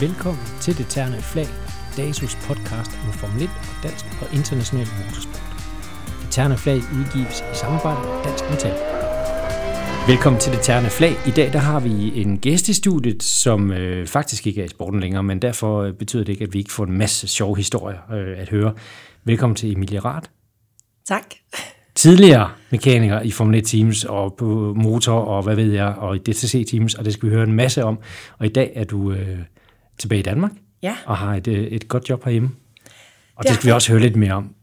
Velkommen til Det Terne Flag, DASUS podcast om Formel 1 og dansk og international motorsport. Det Terne Flag udgives i samarbejde med Dansk Metal. Velkommen til Det Terne Flag. I dag der har vi en gæst i studiet, som øh, faktisk ikke er i sporten længere, men derfor øh, betyder det ikke, at vi ikke får en masse sjove historier øh, at høre. Velkommen til Emilie Rath. Tak. Tidligere mekaniker i Formel 1 Teams og på motor og hvad ved jeg, og i DTC Teams, og det skal vi høre en masse om. Og i dag er du øh, tilbage i Danmark Ja, og har et, øh, et godt job herhjemme. Og Det det skal vi også høre lidt mere om.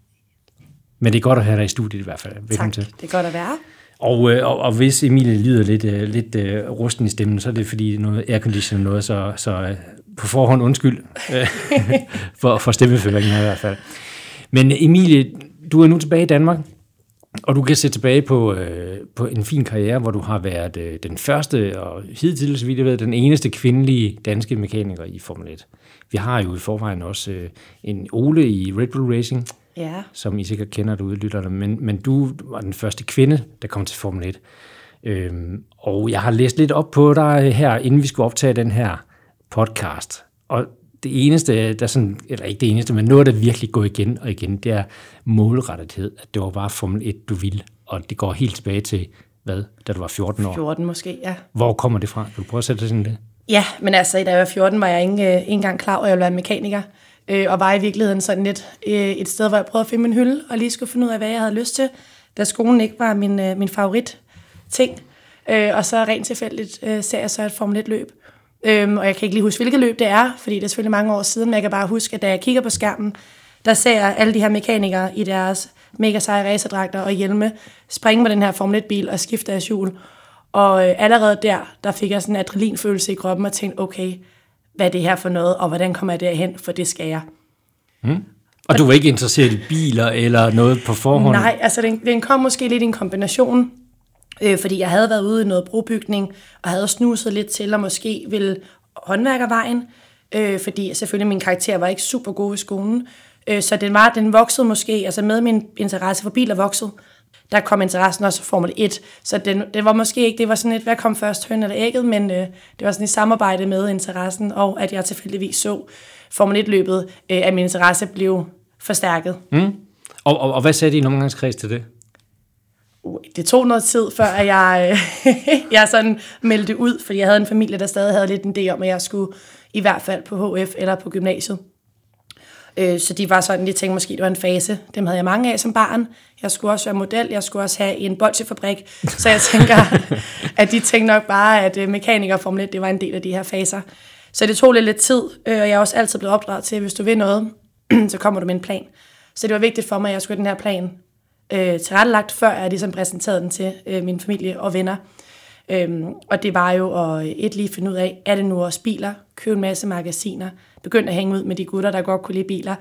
Men det er godt at have dig i studiet i hvert fald. Velkommen tak. til. Det er godt at være. Og, øh, og, og hvis Emilie lyder lidt, øh, lidt øh, rusten i stemmen, så er det fordi noget aircondition noget, så, så på forhånd undskyld for, for stemmeføringen i hvert fald. Men Emilie, du er nu tilbage i Danmark, og du kan se tilbage på, øh, på en fin karriere, hvor du har været øh, den første og hidtil, så vidt jeg ved, den eneste kvindelige danske mekaniker i Formel 1. Vi har jo i forvejen også øh, en Ole i Red Bull Racing, Ja, som I sikkert kender derude, lytterne, men, men du var den første kvinde, der kom til Formel 1. Øhm, og jeg har læst lidt op på dig her, inden vi skulle optage den her podcast. Og det eneste, der sådan, eller ikke det eneste, men noget, der virkelig går igen og igen, det er målrettethed. At det var bare Formel 1, du ville. Og det går helt tilbage til, hvad, da du var 14 år. 14 måske, ja. Hvor kommer det fra? Kan du prøve at sætte det sådan det? Ja, men altså, da jeg var 14, var jeg ikke, øh, engang klar over, at jeg ville være mekaniker. Øh, og var i virkeligheden sådan lidt øh, et sted, hvor jeg prøvede at finde min hylde, og lige skulle finde ud af, hvad jeg havde lyst til, da skolen ikke var min, øh, min favorit ting. Øh, og så rent tilfældigt øh, ser jeg så et Formel 1-løb. Øhm, og jeg kan ikke lige huske, hvilket løb det er, fordi det er selvfølgelig mange år siden, men jeg kan bare huske, at da jeg kigger på skærmen, der ser jeg alle de her mekanikere i deres mega seje racerdragter og hjelme springe på den her Formel 1-bil og skifte deres hjul. Og øh, allerede der, der fik jeg sådan en adrenalinfølelse i kroppen og tænkte, okay, hvad er det her for noget, og hvordan kommer jeg derhen, for det skal jeg. Og du var ikke interesseret i biler eller noget på forhånd? Nej, altså den, den kom måske lidt i en kombination, øh, fordi jeg havde været ude i noget brobygning, og havde snuset lidt til, at måske ville håndværkervejen, øh, fordi selvfølgelig min karakter var ikke super god i skolen, øh, så den, var, den voksede måske, altså med min interesse for biler voksede, der kom interessen også for Formel 1, så den, det var måske ikke, det var sådan et, hvad kom først, høn eller ægget, men øh, det var sådan et samarbejde med interessen, og at jeg tilfældigvis så Formel 1-løbet, øh, at min interesse blev forstærket. Mm. Og, og, og hvad sagde din omgangskreds til det? Uh, det tog noget tid, før at jeg, jeg sådan meldte ud, fordi jeg havde en familie, der stadig havde lidt en idé om, at jeg skulle i hvert fald på HF eller på gymnasiet. Øh, Så de var sådan, de tænkte måske, det var en fase. Dem havde jeg mange af som barn. Jeg skulle også være model, jeg skulle også have en bolsjefabrik. Så jeg tænker, at de tænkte nok bare, at øh, mekaniker Formel 1, det var en del af de her faser. Så det tog lidt, lidt tid, øh, og jeg er også altid blevet opdraget til, at hvis du vil noget, så kommer du med en plan. Så det var vigtigt for mig, at jeg skulle have den her plan øh, tilrettelagt, før jeg ligesom præsenterede den til øh, min familie og venner. Øhm, og det var jo at øh, et lige finde ud af, er det nu også biler, købe en masse magasiner, begynde at hænge ud med de gutter, der godt kunne lide biler,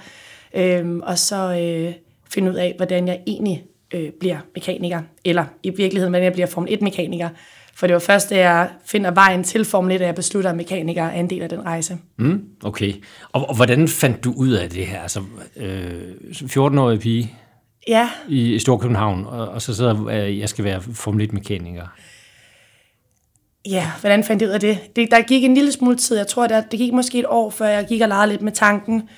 øhm, og så øh, finde ud af, hvordan jeg egentlig øh, bliver mekaniker, eller i virkeligheden, hvordan jeg bliver Formel 1-mekaniker. For det var først, da jeg finder vejen til Formel 1, at jeg beslutter, at mekaniker er en del af den rejse. Mm, okay. Og, og hvordan fandt du ud af det her? Altså, øh, 14-årig pige Ja, i, i Storkøbenhavn, og, og så sidder øh, jeg skal være Formel 1-mekaniker. Ja, hvordan fandt jeg ud af det? det? Der gik en lille smule tid. Jeg tror, der, det gik måske et år, før jeg gik og legede lidt med tanken.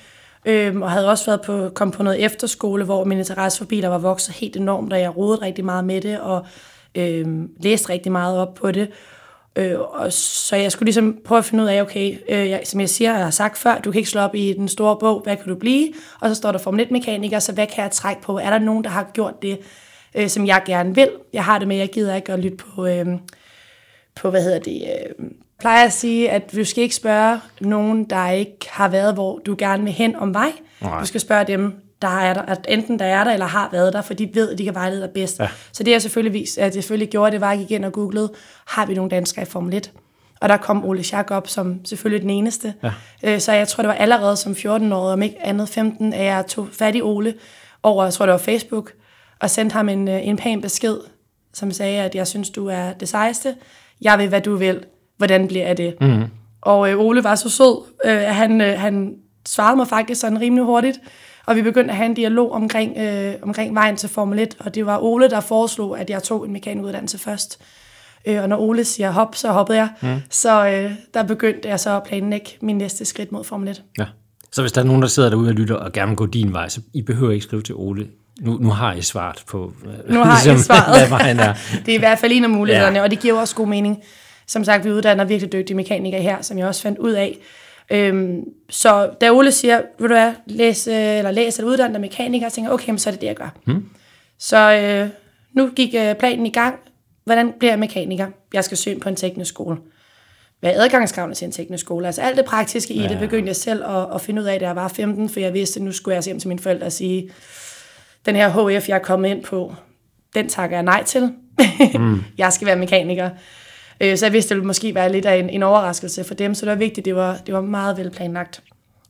Øhm, og havde også været på, kom på noget efterskole, hvor min interesse for biler var vokset helt enormt, og jeg rodede rigtig meget med det, og øhm, læste rigtig meget op på det. Øh, og så jeg skulle ligesom prøve at finde ud af, okay, øh, jeg, som jeg siger, jeg har sagt før, du kan ikke slå op i den store bog, hvad kan du blive? Og så står der Formel 1-mekaniker, så hvad kan jeg trække på? Er der nogen, der har gjort det, øh, som jeg gerne vil? Jeg har det med, jeg gider ikke at lytte på... Øh, på, hvad hedder det, øh, plejer at sige, at du skal ikke spørge nogen, der ikke har været, hvor du gerne vil hen om vej. Nej. Du skal spørge dem, der er der, at enten der er der, eller har været der, for de ved, at de kan vejlede dig bedst. Ja. Så det jeg selvfølgelig, vis, at jeg selvfølgelig gjorde, det var, at jeg gik ind og googlede, har vi nogle danskere i Formel 1? Og der kom Ole Schack op som selvfølgelig den eneste. Ja. Øh, så jeg tror, det var allerede som 14-årig, om ikke andet 15, at jeg tog fat i Ole over, jeg tror det var Facebook, og sendte ham en, øh, en pæn besked, som sagde, at jeg synes, du er det sejeste. Jeg vil, hvad du vil. Hvordan bliver jeg det? Mm. Og øh, Ole var så sød, øh, han, øh, han svarede mig faktisk sådan rimelig hurtigt. Og vi begyndte at have en dialog omkring, øh, omkring vejen til Formel 1. Og det var Ole, der foreslog, at jeg tog en mekanikuddannelse først. Øh, og når Ole siger hop, så hoppede jeg. Mm. Så øh, der begyndte jeg så at planlægge min næste skridt mod Formel 1. Ja. Så hvis der er nogen, der sidder derude og lytter og gerne vil gå din vej, så I behøver ikke skrive til Ole. Nu, nu har I svaret på, øh, Nu har jeg svaret. hvad vejen er. det er i hvert fald en af mulighederne, ja. og det giver også god mening. Som sagt, vi uddanner virkelig dygtige mekanikere her, som jeg også fandt ud af. Øhm, så da Ole siger, vil du hvad, læs, øh, eller læs eller uddanne dig mekaniker, så tænker jeg, okay, men så er det det, jeg gør. Hmm. Så øh, nu gik øh, planen i gang. Hvordan bliver jeg mekaniker? Jeg skal søge på en teknisk skole. Hvad er adgangskravene til en teknisk skole? Altså alt det praktiske i ja. det begyndte jeg selv at, at finde ud af, da jeg var 15, for jeg vidste, at nu skulle jeg hjem til mine forældre og sige, den her HF, jeg er kommet ind på, den takker jeg nej til. Mm. jeg skal være mekaniker. Øh, så jeg vidste, det ville måske være lidt af en, en overraskelse for dem, så det var vigtigt, det var, det var meget velplanlagt.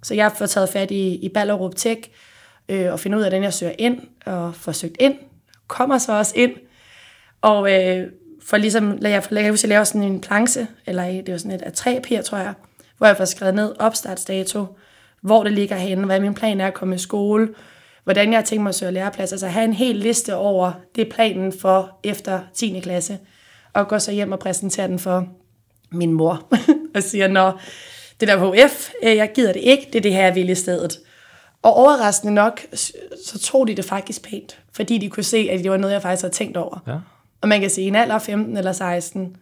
Så jeg har taget fat i, i Ballerup Tech, øh, og finde ud af, den jeg søger ind, og får søgt ind, kommer så også ind, og øh, for ligesom, jeg, for, jeg huske, jeg laver sådan en planche, eller det var sådan et af tre papir, tror jeg, hvor jeg får skrevet ned opstartsdato, hvor det ligger henne, hvad min plan er at komme i skole, hvordan jeg tænker mig at søge læreplads, altså have en hel liste over det planen for efter 10. klasse, og gå så hjem og præsentere den for min mor, og siger, når det der HF, øh, jeg gider det ikke, det er det her, jeg vil i stedet. Og overraskende nok, så tog de det faktisk pænt, fordi de kunne se, at det var noget, jeg faktisk havde tænkt over. Ja. Og man kan sige, i en alder af 15 eller 16,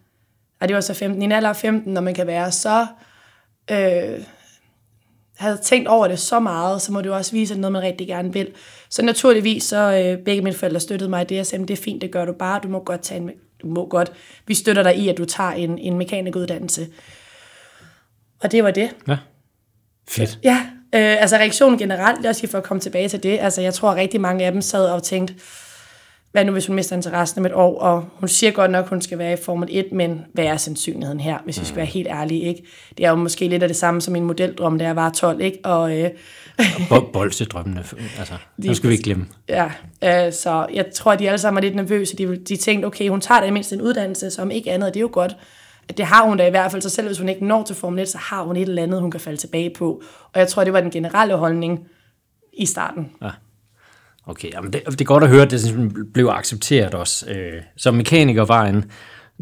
og det var så 15, i en alder af 15, når man kan være så, øh, havde tænkt over det så meget, så må det jo også vise, at noget man rigtig gerne vil. Så naturligvis, så øh, begge mine forældre støttede mig i det, og sagde, det er fint, det gør du bare, du må godt tage en, du må godt, vi støtter dig i, at du tager en, en mekanikuddannelse. Og det var det. Ja, fedt. Ja, øh, altså reaktionen generelt, også for at komme tilbage til det, altså jeg tror, at rigtig mange af dem sad og tænkte, hvad nu hvis hun mister interessen om et år, og hun siger godt nok, at hun skal være i Formel 1, men hvad er sandsynligheden her, hvis vi skal være helt ærlige, ikke? Det er jo måske lidt af det samme som min modeldrøm, da jeg var 12, ikke? Og, øh, og bolsedrømmene, altså, de, skal vi ikke glemme. Ja, øh, så jeg tror, at de alle sammen er lidt nervøse. De, de tænkte, okay, hun tager da mindst en uddannelse, som ikke andet, det er jo godt. Det har hun da i hvert fald, så selv hvis hun ikke når til Formel 1, så har hun et eller andet, hun kan falde tilbage på. Og jeg tror, det var den generelle holdning i starten. Ja. Okay, jamen det, det er godt at høre, at det blev accepteret også. Øh, så mekaniker var en,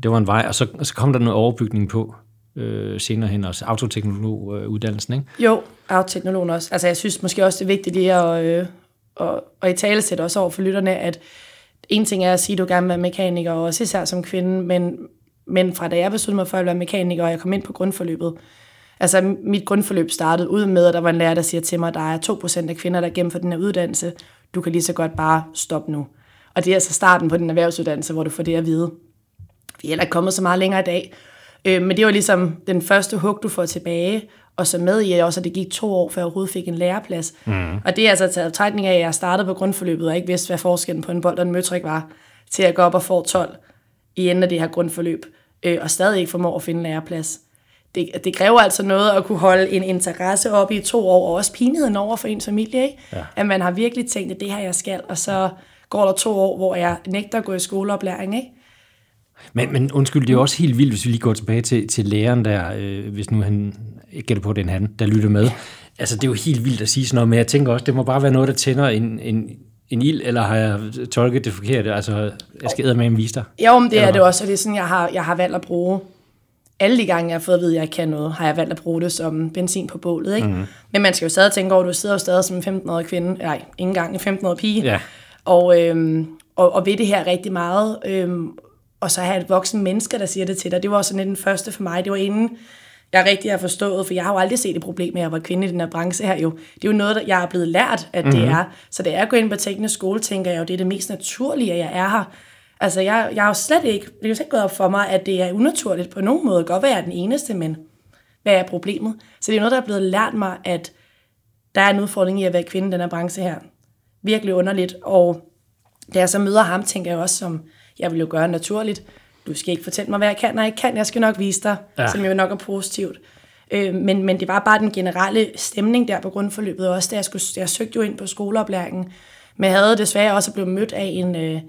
det var en vej, og så, og så kom der noget overbygning på øh, senere hen, også autoteknologuddannelsen, øh, ikke? Jo, autoteknologen også. Altså jeg synes måske også, det er vigtigt lige at, øh, og, og i tale sætte også over for lytterne, at en ting er at sige, at du gerne vil være mekaniker, og også især som kvinde, men, men fra da jeg besluttede mig for at være mekaniker, og jeg kom ind på grundforløbet, altså mit grundforløb startede ud med, at der var en lærer, der siger til mig, at der er 2% af kvinder, der gennemfører den her uddannelse, du kan lige så godt bare stoppe nu. Og det er altså starten på den erhvervsuddannelse, hvor du får det at vide. Vi er heller ikke kommet så meget længere i dag. Øh, men det var ligesom den første hug, du får tilbage, og så med i også, at det gik to år, før jeg overhovedet fik en læreplads. Mm. Og det er altså taget trækning af, at jeg startede på grundforløbet, og ikke vidste, hvad forskellen på en bold og en møtrik var, til at gå op og få 12 i enden af det her grundforløb, øh, og stadig ikke formår at finde en læreplads det, det kræver altså noget at kunne holde en interesse op i to år, og også pinheden over for ens familie, ikke? Ja. At man har virkelig tænkt, at det her jeg skal, og så går der to år, hvor jeg nægter at gå i skoleoplæring, ikke? Men, men undskyld, det er også helt vildt, hvis vi lige går tilbage til, til læreren der, øh, hvis nu han, jeg gætter på, den han, der lytter med. Altså, det er jo helt vildt at sige sådan noget, men jeg tænker også, det må bare være noget, der tænder en, en, en ild, eller har jeg tolket det forkert? Altså, jeg skal med en vise dig. Jo, men det er det også, og det er sådan, jeg har, jeg har valgt at bruge alle de gange, jeg har fået at vide, at jeg kan noget, har jeg valgt at bruge det som benzin på bålet. Ikke? Mm. Men man skal jo stadig tænke over, at du sidder jo stadig som en 15-årig kvinde, nej, ikke engang en 15-årig pige, ja. og, øhm, og, og ved det her rigtig meget, øhm, og så have et voksen menneske, der siger det til dig. Det var også sådan den første for mig. Det var inden jeg rigtig har forstået, for jeg har jo aldrig set et problem med at være kvinde i den her branche her jo. Det er jo noget, jeg er blevet lært, at det mm. er. Så det er at gå ind på teknisk skole, tænker jeg jo, det er det mest naturlige, at jeg er her. Altså, jeg, jeg har jo slet ikke, det er jo slet ikke gået op for mig, at det er unaturligt på nogen måde. Godt være, jeg er den eneste, men hvad er problemet? Så det er noget, der er blevet lært mig, at der er en udfordring i at være kvinde i den her branche her. Virkelig underligt. Og da jeg så møder ham, tænker jeg også, som jeg vil jo gøre naturligt, du skal ikke fortælle mig, hvad jeg kan, og jeg kan. Jeg skal nok vise dig, ja. som jo nok er positivt. Øh, men, men det var bare den generelle stemning der på grundforløbet, også da jeg, skulle, jeg søgte jo ind på skoleoplæringen, men jeg havde desværre også blevet mødt af en, øh,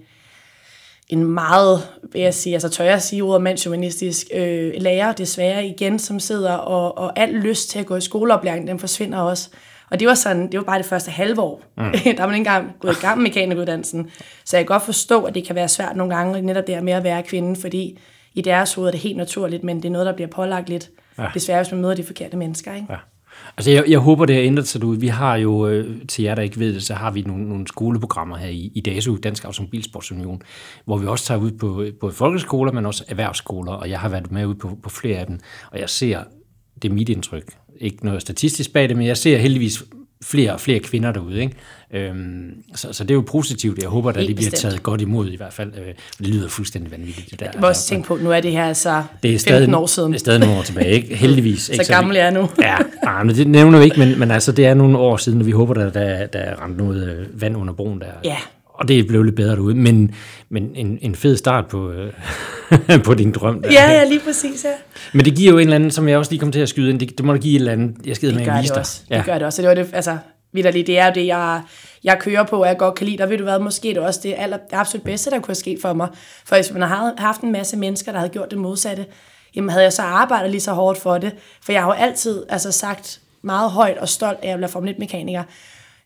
en meget, vil jeg sige, altså tør jeg sige ordet mandsjuvenistisk øh, lærer desværre igen, som sidder og, og al lyst til at gå i skoleoplæring, den forsvinder også. Og det var sådan, det var bare det første halve år. Mm. der var man ikke engang gået i gang med mekanikuddannelsen. Så jeg kan godt forstå, at det kan være svært nogle gange, netop det her med at være kvinde, fordi i deres hoved er det helt naturligt, men det er noget, der bliver pålagt lidt, ja. desværre hvis man møder de forkerte mennesker. Ikke? Ja. Altså, jeg, jeg håber, det har ændret sig ud. Vi har jo, øh, til jer, der ikke ved det, så har vi nogle, nogle skoleprogrammer her i, i DASU, Dansk Automobilsportsunion, hvor vi også tager ud på øh, både folkeskoler, men også erhvervsskoler, og jeg har været med ud på, på flere af dem, og jeg ser, det er mit indtryk, ikke noget statistisk bag det, men jeg ser heldigvis flere og flere kvinder derude. Ikke? Øhm, så, så det er jo positivt. Jeg håber, at det bliver taget godt imod i hvert fald. Øh, det lyder fuldstændig vanvittigt. Det der. Jeg må også tænke på, nu er det her altså det er stadig, 15 år siden. Det er stadig nogle år tilbage, ikke? heldigvis. så ikke? gammel er jeg nu. ja, ah, men det nævner vi ikke, men, men altså, det er nogle år siden, og vi håber, at der, der er rent noget øh, vand under broen der. Ja, og det blev lidt bedre derude, men, men en, en fed start på, øh, på din drøm. Der. Ja, ja, lige præcis, ja. Men det giver jo en eller anden, som jeg også lige kom til at skyde ind, det, det må da give et eller andet, jeg skal med at vise dig. Også. Ja. Det gør det også, det var det, altså, vidderligt, det er det, jeg, jeg kører på, og jeg godt kan lide, og ved du hvad, måske det også det, aller, det absolut bedste, der kunne ske for mig. For hvis man har haft en masse mennesker, der havde gjort det modsatte, jamen havde jeg så arbejdet lige så hårdt for det. For jeg har jo altid altså, sagt meget højt og stolt, at jeg bliver Formel 1-mekaniker.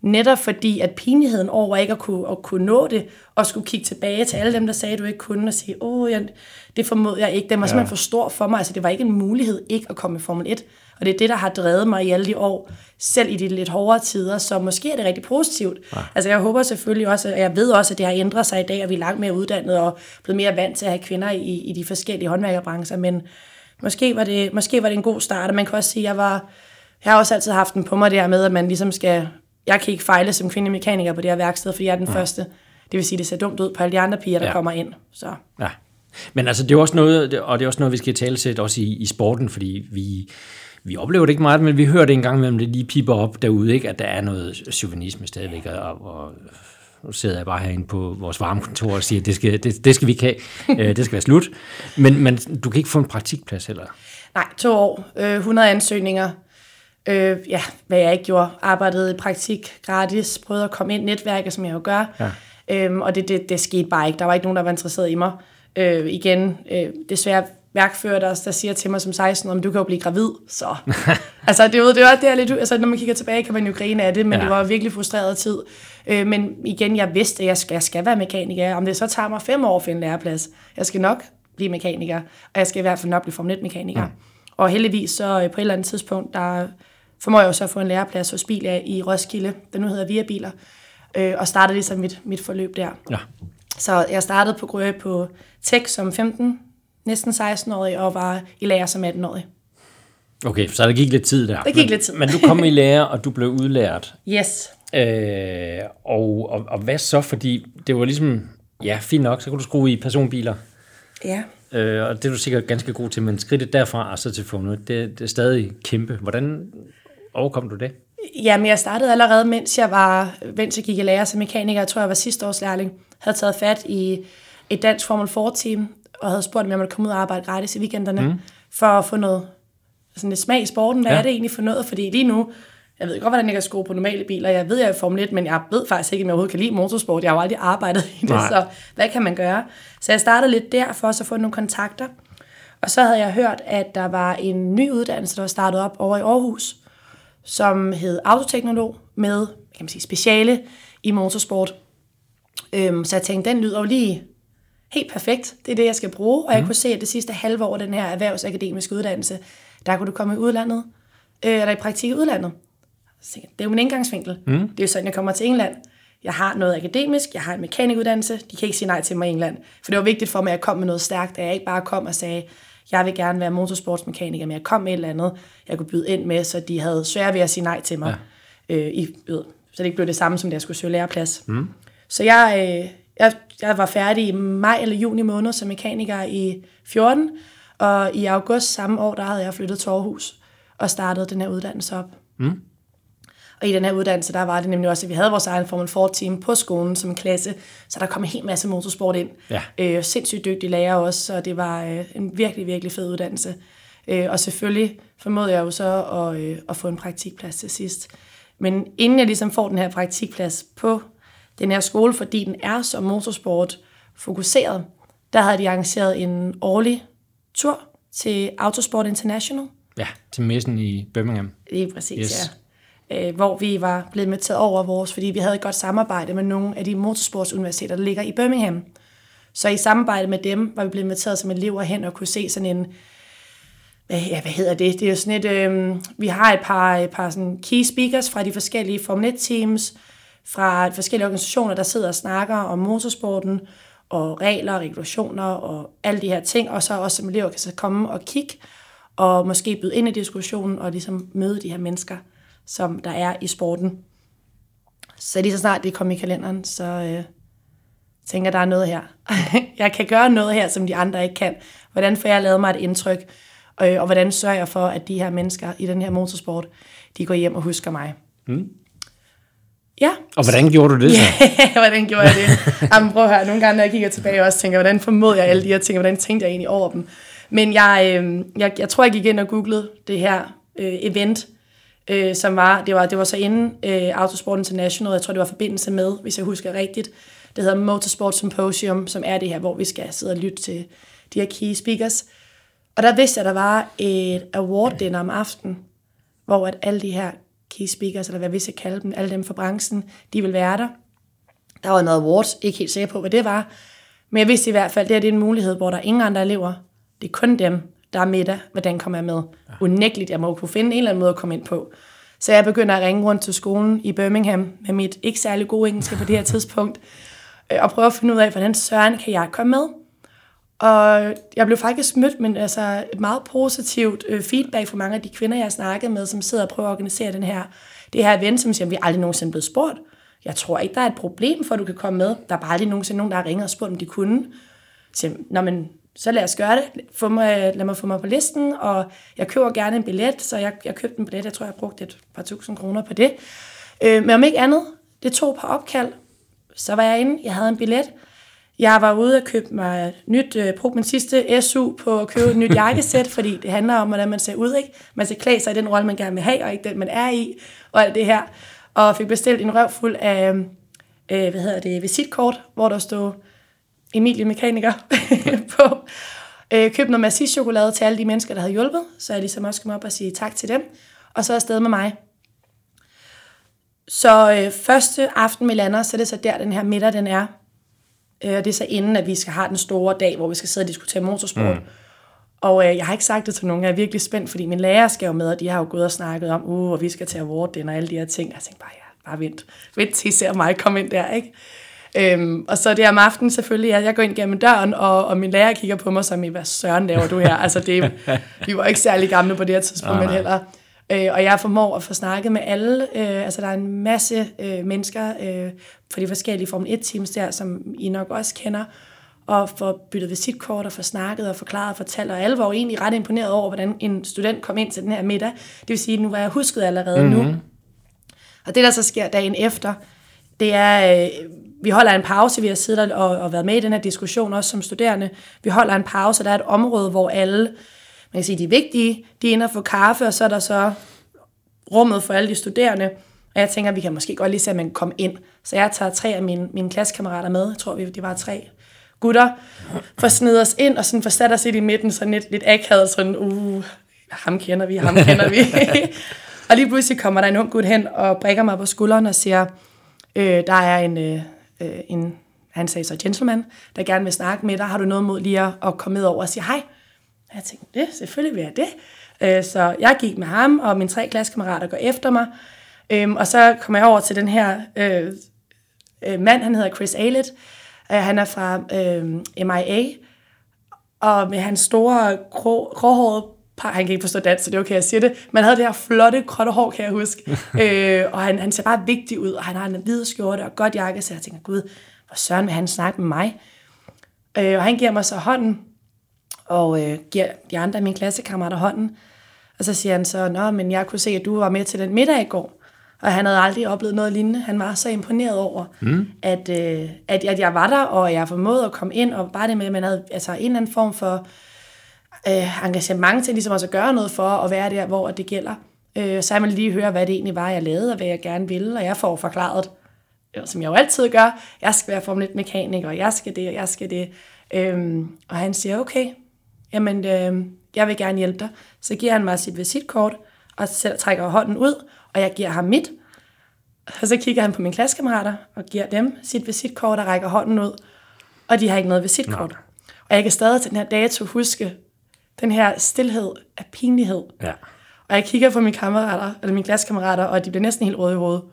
Netop fordi, at pinligheden over ikke at kunne, at kunne nå det, og skulle kigge tilbage til alle dem, der sagde, at du ikke kunne, og sige, åh, jeg, det formod jeg ikke. Det var ja. simpelthen for stor for mig. Altså, det var ikke en mulighed ikke at komme i Formel 1. Og det er det, der har drevet mig i alle de år, selv i de lidt hårdere tider, så måske er det rigtig positivt. Ja. Altså, jeg håber selvfølgelig også, og jeg ved også, at det har ændret sig i dag, og vi er langt mere uddannet og blevet mere vant til at have kvinder i, i de forskellige håndværkerbrancher, men måske var, det, måske var det en god start, og man kan også sige, at jeg var, jeg har også altid haft den på mig der med, at man ligesom skal jeg kan ikke fejle som kvindelig mekaniker på det her værksted, for jeg er den ja. første. Det vil sige, det ser dumt ud på alle de andre piger, der ja. kommer ind. Så. Ja. Men altså, det er også noget, og det er også noget, vi skal tale til også i, i sporten, fordi vi, vi oplever det ikke meget, men vi hører det en gang imellem, det lige piper op derude, ikke? at der er noget chauvinisme stadigvæk, og, og nu sidder jeg bare herinde på vores varmekontor og siger, at det skal, det, det skal vi ikke have, øh, det skal være slut. Men, men du kan ikke få en praktikplads heller? Nej, to år, øh, 100 ansøgninger, øh, ja, hvad jeg ikke gjorde. Arbejdede i praktik gratis, prøvede at komme ind i netværket, som jeg jo gør. Ja. Øhm, og det, det, det skete bare ikke. Der var ikke nogen, der var interesseret i mig. Øh, igen, øh, desværre værkfører, der, der siger til mig som 16 om du kan jo blive gravid. Så. altså, det, det, var, det er lidt, altså, når man kigger tilbage, kan man jo grine af det, men ja. det var virkelig frustreret tid. Øh, men igen, jeg vidste, at jeg skal, jeg skal være mekaniker. Om det så tager mig fem år at finde en læreplads. Jeg skal nok blive mekaniker, og jeg skal i hvert fald nok blive Formel 1-mekaniker. Ja. Og heldigvis så øh, på et eller andet tidspunkt, der formår jeg jo så at få en læreplads hos Bilia i Roskilde, der nu hedder Via Biler, øh, og startede ligesom mit, mit forløb der. Ja. Så jeg startede på Grøge på Tech som 15, næsten 16-årig, og var i lærer som 18-årig. Okay, så der gik lidt tid der. Der gik men, lidt tid. men du kom i lære, og du blev udlært. Yes. Øh, og, og, og hvad så? Fordi det var ligesom, ja, fint nok, så kunne du skrue i personbiler. Ja. Øh, og det er du sikkert ganske god til, men skridtet derfra og så til Formel det, det er stadig kæmpe. Hvordan overkom du det? Jamen, jeg startede allerede, mens jeg var, mens jeg gik i lære som mekaniker. Jeg tror, jeg var sidste års lærling. havde taget fat i et dansk Formel 4-team, og havde spurgt, om jeg måtte komme ud og arbejde gratis i weekenderne, mm. for at få noget sådan lidt smag i sporten. Hvad ja. er det egentlig for noget? Fordi lige nu, jeg ved godt, hvordan jeg kan skrue på normale biler. Jeg ved, jeg er Formel 1, men jeg ved faktisk ikke, om jeg overhovedet kan lide motorsport. Jeg har jo aldrig arbejdet i det, Nej. så hvad kan man gøre? Så jeg startede lidt der for at få nogle kontakter. Og så havde jeg hørt, at der var en ny uddannelse, der var startet op over i Aarhus, som hed autoteknolog med kan man sige, speciale i motorsport. Øhm, så jeg tænkte, den lyder jo lige helt perfekt. Det er det, jeg skal bruge. Og jeg mm. kunne se, at det sidste halve år den her erhvervsakademiske uddannelse, der kunne du komme i udlandet, øh, eller i praktik i udlandet. Så tænkte det er jo min indgangsvinkel. Mm. Det er jo sådan, jeg kommer til England. Jeg har noget akademisk, jeg har en mekanikuddannelse. De kan ikke sige nej til mig i England. For det var vigtigt for mig, at jeg kom med noget stærkt, at jeg ikke bare kom og sagde, jeg vil gerne være motorsportsmekaniker, men jeg kom med et eller andet, jeg kunne byde ind med, så de havde svært ved at sige nej til mig. Ja. Øh, i, ved, så det ikke blev det samme, som da jeg skulle søge læreplads. Mm. Så jeg, øh, jeg, jeg var færdig i maj eller juni måned som mekaniker i 14, og i august samme år, der havde jeg flyttet til Aarhus og startet den her uddannelse op. Mm. Og i den her uddannelse, der var det nemlig også, at vi havde vores egen Formel 4-team på skolen som en klasse, så der kom en hel masse motorsport ind. Ja. Øh, sindssygt dygtige lærer også, så det var øh, en virkelig, virkelig fed uddannelse. Øh, og selvfølgelig formåede jeg jo så at, øh, at få en praktikplads til sidst. Men inden jeg ligesom får den her praktikplads på den her skole, fordi den er så motorsport fokuseret, der havde de arrangeret en årlig tur til Autosport International. Ja, til messen i Birmingham. Lige præcis, yes. ja øh, hvor vi var blevet taget over vores, fordi vi havde et godt samarbejde med nogle af de motorsportsuniversiteter, der ligger i Birmingham. Så i samarbejde med dem var vi blevet inviteret som elever hen og kunne se sådan en, hvad, ja, hvad hedder det? Det er jo sådan et, øh, vi har et par, et par sådan key speakers fra de forskellige Formel 1 teams, fra forskellige organisationer, der sidder og snakker om motorsporten, og regler, og regulationer og alle de her ting, og så også som elever kan så komme og kigge, og måske byde ind i diskussionen, og ligesom møde de her mennesker, som der er i sporten. Så lige så snart det kommer i kalenderen, så øh, tænker der er noget her. jeg kan gøre noget her, som de andre ikke kan. Hvordan får jeg lavet mig et indtryk? Øh, og hvordan sørger jeg for, at de her mennesker i den her motorsport, de går hjem og husker mig? Mm. Ja. Og hvordan gjorde du det så? ja, hvordan gjorde jeg det? Jamen, prøv at høre, nogle gange, når jeg kigger tilbage, også tænker, hvordan formod jeg alle de her ting, hvordan tænkte jeg egentlig over dem? Men jeg, øh, jeg, jeg tror, jeg gik ind og googlede det her øh, event, øh, som var, det var, det var så inden øh, Autosport International, jeg tror, det var forbindelse med, hvis jeg husker rigtigt, det hedder Motorsport Symposium, som er det her, hvor vi skal sidde og lytte til de her key speakers. Og der vidste jeg, at der var et award dinner om aftenen, hvor at alle de her key speakers, eller hvad vi skal kalde dem, alle dem fra branchen, de vil være der. Der var noget awards, ikke helt sikker på, hvad det var, men jeg vidste i hvert fald, at det er en mulighed, hvor der er ingen andre elever. Det er kun dem, der er med der. Hvordan kommer jeg med? Ja. Unægteligt, jeg må kunne finde en eller anden måde at komme ind på. Så jeg begynder at ringe rundt til skolen i Birmingham med mit ikke særlig gode engelsk på det her tidspunkt, øh, og prøve at finde ud af, hvordan søren kan jeg komme med. Og jeg blev faktisk mødt med altså, et meget positivt øh, feedback fra mange af de kvinder, jeg har snakket med, som sidder og prøver at organisere den her, det her event, som siger, vi aldrig nogensinde blevet spurgt. Jeg tror ikke, der er et problem for, at du kan komme med. Der er bare aldrig nogensinde nogen, der har ringet og spurgt, om de kunne. Så, Nå, men, så lad os gøre det. Få mig, lad mig få mig på listen, og jeg køber gerne en billet, så jeg, jeg købte en billet. Jeg tror, jeg brugte et par tusind kroner på det. Øh, men om ikke andet, det tog et par opkald. Så var jeg inde, jeg havde en billet, jeg var ude og købe mig nyt, øh, brugte min sidste SU på at købe et nyt jakkesæt, fordi det handler om, hvordan man ser ud. Ikke? Man skal klæde sig i den rolle, man gerne vil have, og ikke den, man er i, og alt det her. Og fik bestilt en røv fuld af, øh, hvad hedder det, visitkort, hvor der stod Emilie Mekaniker på. Øh, købte noget massiv chokolade til alle de mennesker, der havde hjulpet, så jeg ligesom også kom op og sige tak til dem. Og så afsted med mig. Så øh, første aften, vi lander, så er det så der, den her middag, den er. Øh, og det er så inden, at vi skal have den store dag, hvor vi skal sidde og diskutere motorsport. Mm. Og øh, jeg har ikke sagt det til nogen, jeg er virkelig spændt, fordi min lærer skal jo med, og de har jo gået og snakket om, uh, og vi skal til award den og alle de her ting. Jeg tænkte bare, ja, bare vent. Vent til I ser mig komme ind der, ikke? Øhm, og så det om aftenen selvfølgelig, jeg, jeg går ind gennem døren, og, og min lærer kigger på mig som, hvad søren laver du her? altså det, vi var ikke særlig gamle på det her tidspunkt, men heller. Øh, og jeg formår at få snakket med alle. Øh, altså der er en masse øh, mennesker øh, fra de forskellige Formel 1-teams der, som I nok også kender, og få byttet visitkort og få snakket og forklaret og fortalt, og alle var jo egentlig ret imponeret over, hvordan en student kom ind til den her middag. Det vil sige, nu var jeg husket allerede mm-hmm. nu. Mhm. Og det, der så sker dagen efter, det er, øh, vi holder en pause, vi har siddet og, og været med i den her diskussion, også som studerende. Vi holder en pause, og der er et område, hvor alle man kan sige, de vigtige, de er inde og få kaffe, og så er der så rummet for alle de studerende. Og jeg tænker, at vi kan måske godt lige se, at man kan komme ind. Så jeg tager tre af mine, mine klassekammerater med. Jeg tror, vi, det var tre gutter. For snide os ind, og sådan for sat os ind i midten, sådan lidt, lidt akavet, sådan, uh, ham kender vi, ham kender vi. og lige pludselig kommer der en ung gut hen og brækker mig på skulderen og siger, øh, der er en, øh, en, han sagde så gentleman, der gerne vil snakke med dig. Har du noget mod lige at, at komme med over og sige hej? Og jeg tænkte, det, selvfølgelig vil jeg det. Øh, så jeg gik med ham, og mine tre klassekammerater går efter mig. Øhm, og så kom jeg over til den her øh, øh, mand, han hedder Chris Aylett. Han er fra MIA, og med hans store grå, gråhårede par, han kan ikke forstå dansk, så det er okay, jeg siger det, men han havde det her flotte, krotte hår, kan jeg huske. øh, og han, han ser bare vigtig ud, og han har en hvid skjorte og godt jakke, så jeg tænker, gud, hvor søren vil han snakke med mig? Øh, og han giver mig så hånden, og øh, giver de andre af mine klassekammerater hånden. Og så siger han så, Nå, men jeg kunne se, at du var med til den middag i går. Og han havde aldrig oplevet noget lignende. Han var så imponeret over, mm. at, øh, at, at jeg var der, og jeg formåede at komme ind, og bare det med, at man havde altså, en eller anden form for øh, engagement til ligesom også at gøre noget for at være der, hvor det gælder. Øh, så jeg ville lige høre, hvad det egentlig var, jeg lavede, og hvad jeg gerne ville, og jeg får forklaret, som jeg jo altid gør, jeg skal være Formel 1-mekaniker, og jeg skal det, og jeg skal det. Øh, og han siger, okay, jamen, øh, jeg vil gerne hjælpe dig. Så giver han mig sit visitkort, og så trækker hånden ud, og jeg giver ham mit. Og så kigger han på mine klassekammerater, og giver dem sit visitkort, og rækker hånden ud. og de har ikke noget visitkort. Og jeg kan stadig til den her dato huske den her stillhed af pinlighed. Ja. Og jeg kigger på mine kammerater, eller mine klassekammerater, og de bliver næsten helt røde i hovedet.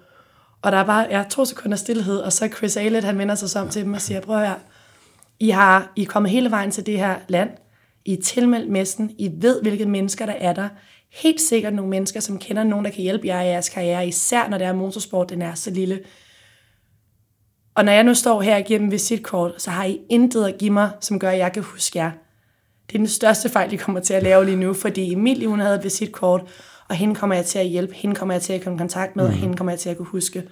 Og der er bare ja, to sekunder stillhed, og så Chris Aylett, han vender sig om til dem og siger, prøv her, I, har, I er kommet hele vejen til det her land, I er tilmeldt messen, I ved, hvilke mennesker der er der. Helt sikkert nogle mennesker, som kender nogen, der kan hjælpe jer i jeres karriere, især når det er motorsport, den er så lille. Og når jeg nu står her og giver dem visitkort, så har I intet at give mig, som gør, at jeg kan huske jer. Det er den største fejl, de kommer til at lave lige nu, fordi Emilie, hun havde et visitkort, og hende kommer jeg til at hjælpe, hende kommer jeg til at komme i kontakt med, mm. og hende kommer jeg til at kunne huske.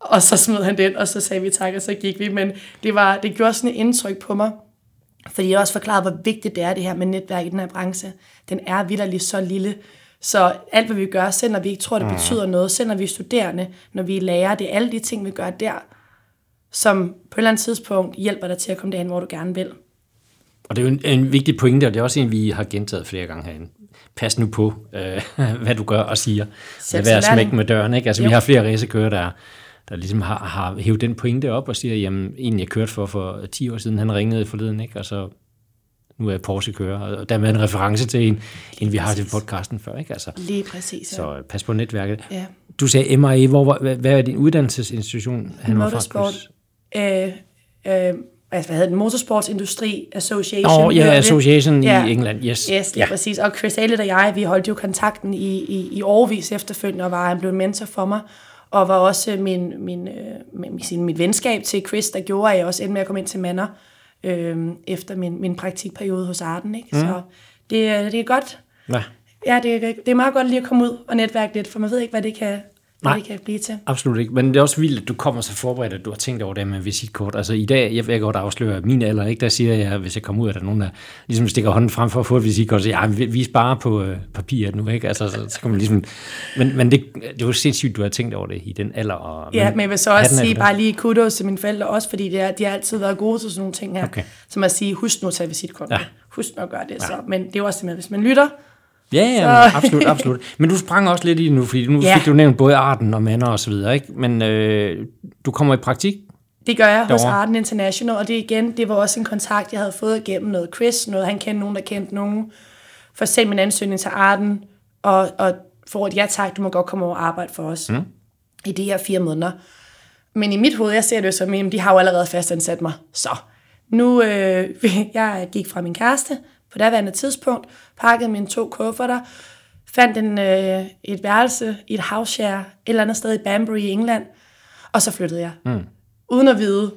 Og så smed han den, og så sagde vi tak, og så gik vi. Men det, var, det gjorde sådan et indtryk på mig, fordi jeg også forklarede, hvor vigtigt det er, det her med netværk i den her branche. Den er vidderligt så lille, så alt, hvad vi gør, selv når vi ikke tror, det betyder noget, selv når vi er studerende, når vi er lærer, det er alle de ting, vi gør der, som på et eller andet tidspunkt hjælper dig til at komme derhen, hvor du gerne vil. Og det er jo en, en vigtig pointe, og det er også en, vi har gentaget flere gange herinde. Pas nu på, øh, hvad du gør og siger. Lad være smæk med døren. Ikke? Altså, jo. vi har flere racerkører, der, der ligesom har, har hævet den pointe op og siger, jamen, en jeg kørte for for 10 år siden, han ringede forleden, ikke? og så nu er jeg Porsche-kører, og dermed en reference til en, en vi har til podcasten før. Ikke? Altså, Lige præcis. Ja. Så pas på netværket. Ja. Du sagde MIA, hvor, hvad, hvad er din uddannelsesinstitution? Han var fra, Motorsport. Chris? Øh, øh, altså, hvad hedder den? Motorsportsindustri Association. Nå, ja, hedder det. Association Ja. i England, yes. Yes, lige ja. ja. præcis. Og Chris Aylett og jeg, vi holdt jo kontakten i, i, i årvis efterfølgende, og var han blev en mentor for mig, og var også min, min, øh, min, mit venskab til Chris, der gjorde, at jeg også endte med at komme ind til Manor, øh, efter min, min praktikperiode hos Arden. Ikke? Mm. Så det, er- det er godt. Ja. Ja, det er, det er meget godt lige at komme ud og netværke lidt, for man ved ikke, hvad det kan, Nej. det kan blive til. Absolut ikke, men det er også vildt, at du kommer så forberedt, at du har tænkt over det med visitkort. Altså i dag, jeg vil godt afsløre min alder, ikke? der siger jeg, hvis jeg kommer ud, at der er nogen, der ligesom stikker hånden frem for at få et visitkort, så ja, vi, vi sparer på øh, papiret nu, ikke? Altså, så, så kan man ligesom, men, men det, det er jo sindssygt, du har tænkt over det i den alder. Og, Ja, men jeg vil så også sige bare lige kudos til mine forældre, også fordi det er, de har altid været gode til sådan nogle ting her. Okay. Som at sige, husk nu at tage visitkort. Ja. Ja. Husk nu at gøre det. Så. Men det er jo også det med, hvis man lytter, Ja, ja, Så- absolut, absolut. Men du sprang også lidt i det nu, fordi nu Ja. fik du nævnt både arten og mander og så videre, ikke? Men øh, du kommer i praktik? Det gør jeg hos Derovre. Arden International, og det igen, det var også en kontakt, jeg havde fået igennem noget Chris, noget han kendte nogen, der kendte nogen, for at sende min ansøgning til Arden, og, og for at ja tak, du må godt komme over og arbejde for os mm. i de her fire måneder. Men i mit hoved, jeg ser det jo som, at de har jo allerede fastansat mig. Så nu, øh, jeg gik fra min kæreste på daværende tidspunkt, pakkede mine to kufferter, fandt en, øh, et værelse i et house share et eller andet sted i Banbury i England, og så flyttede jeg. Mm. Uden at vide,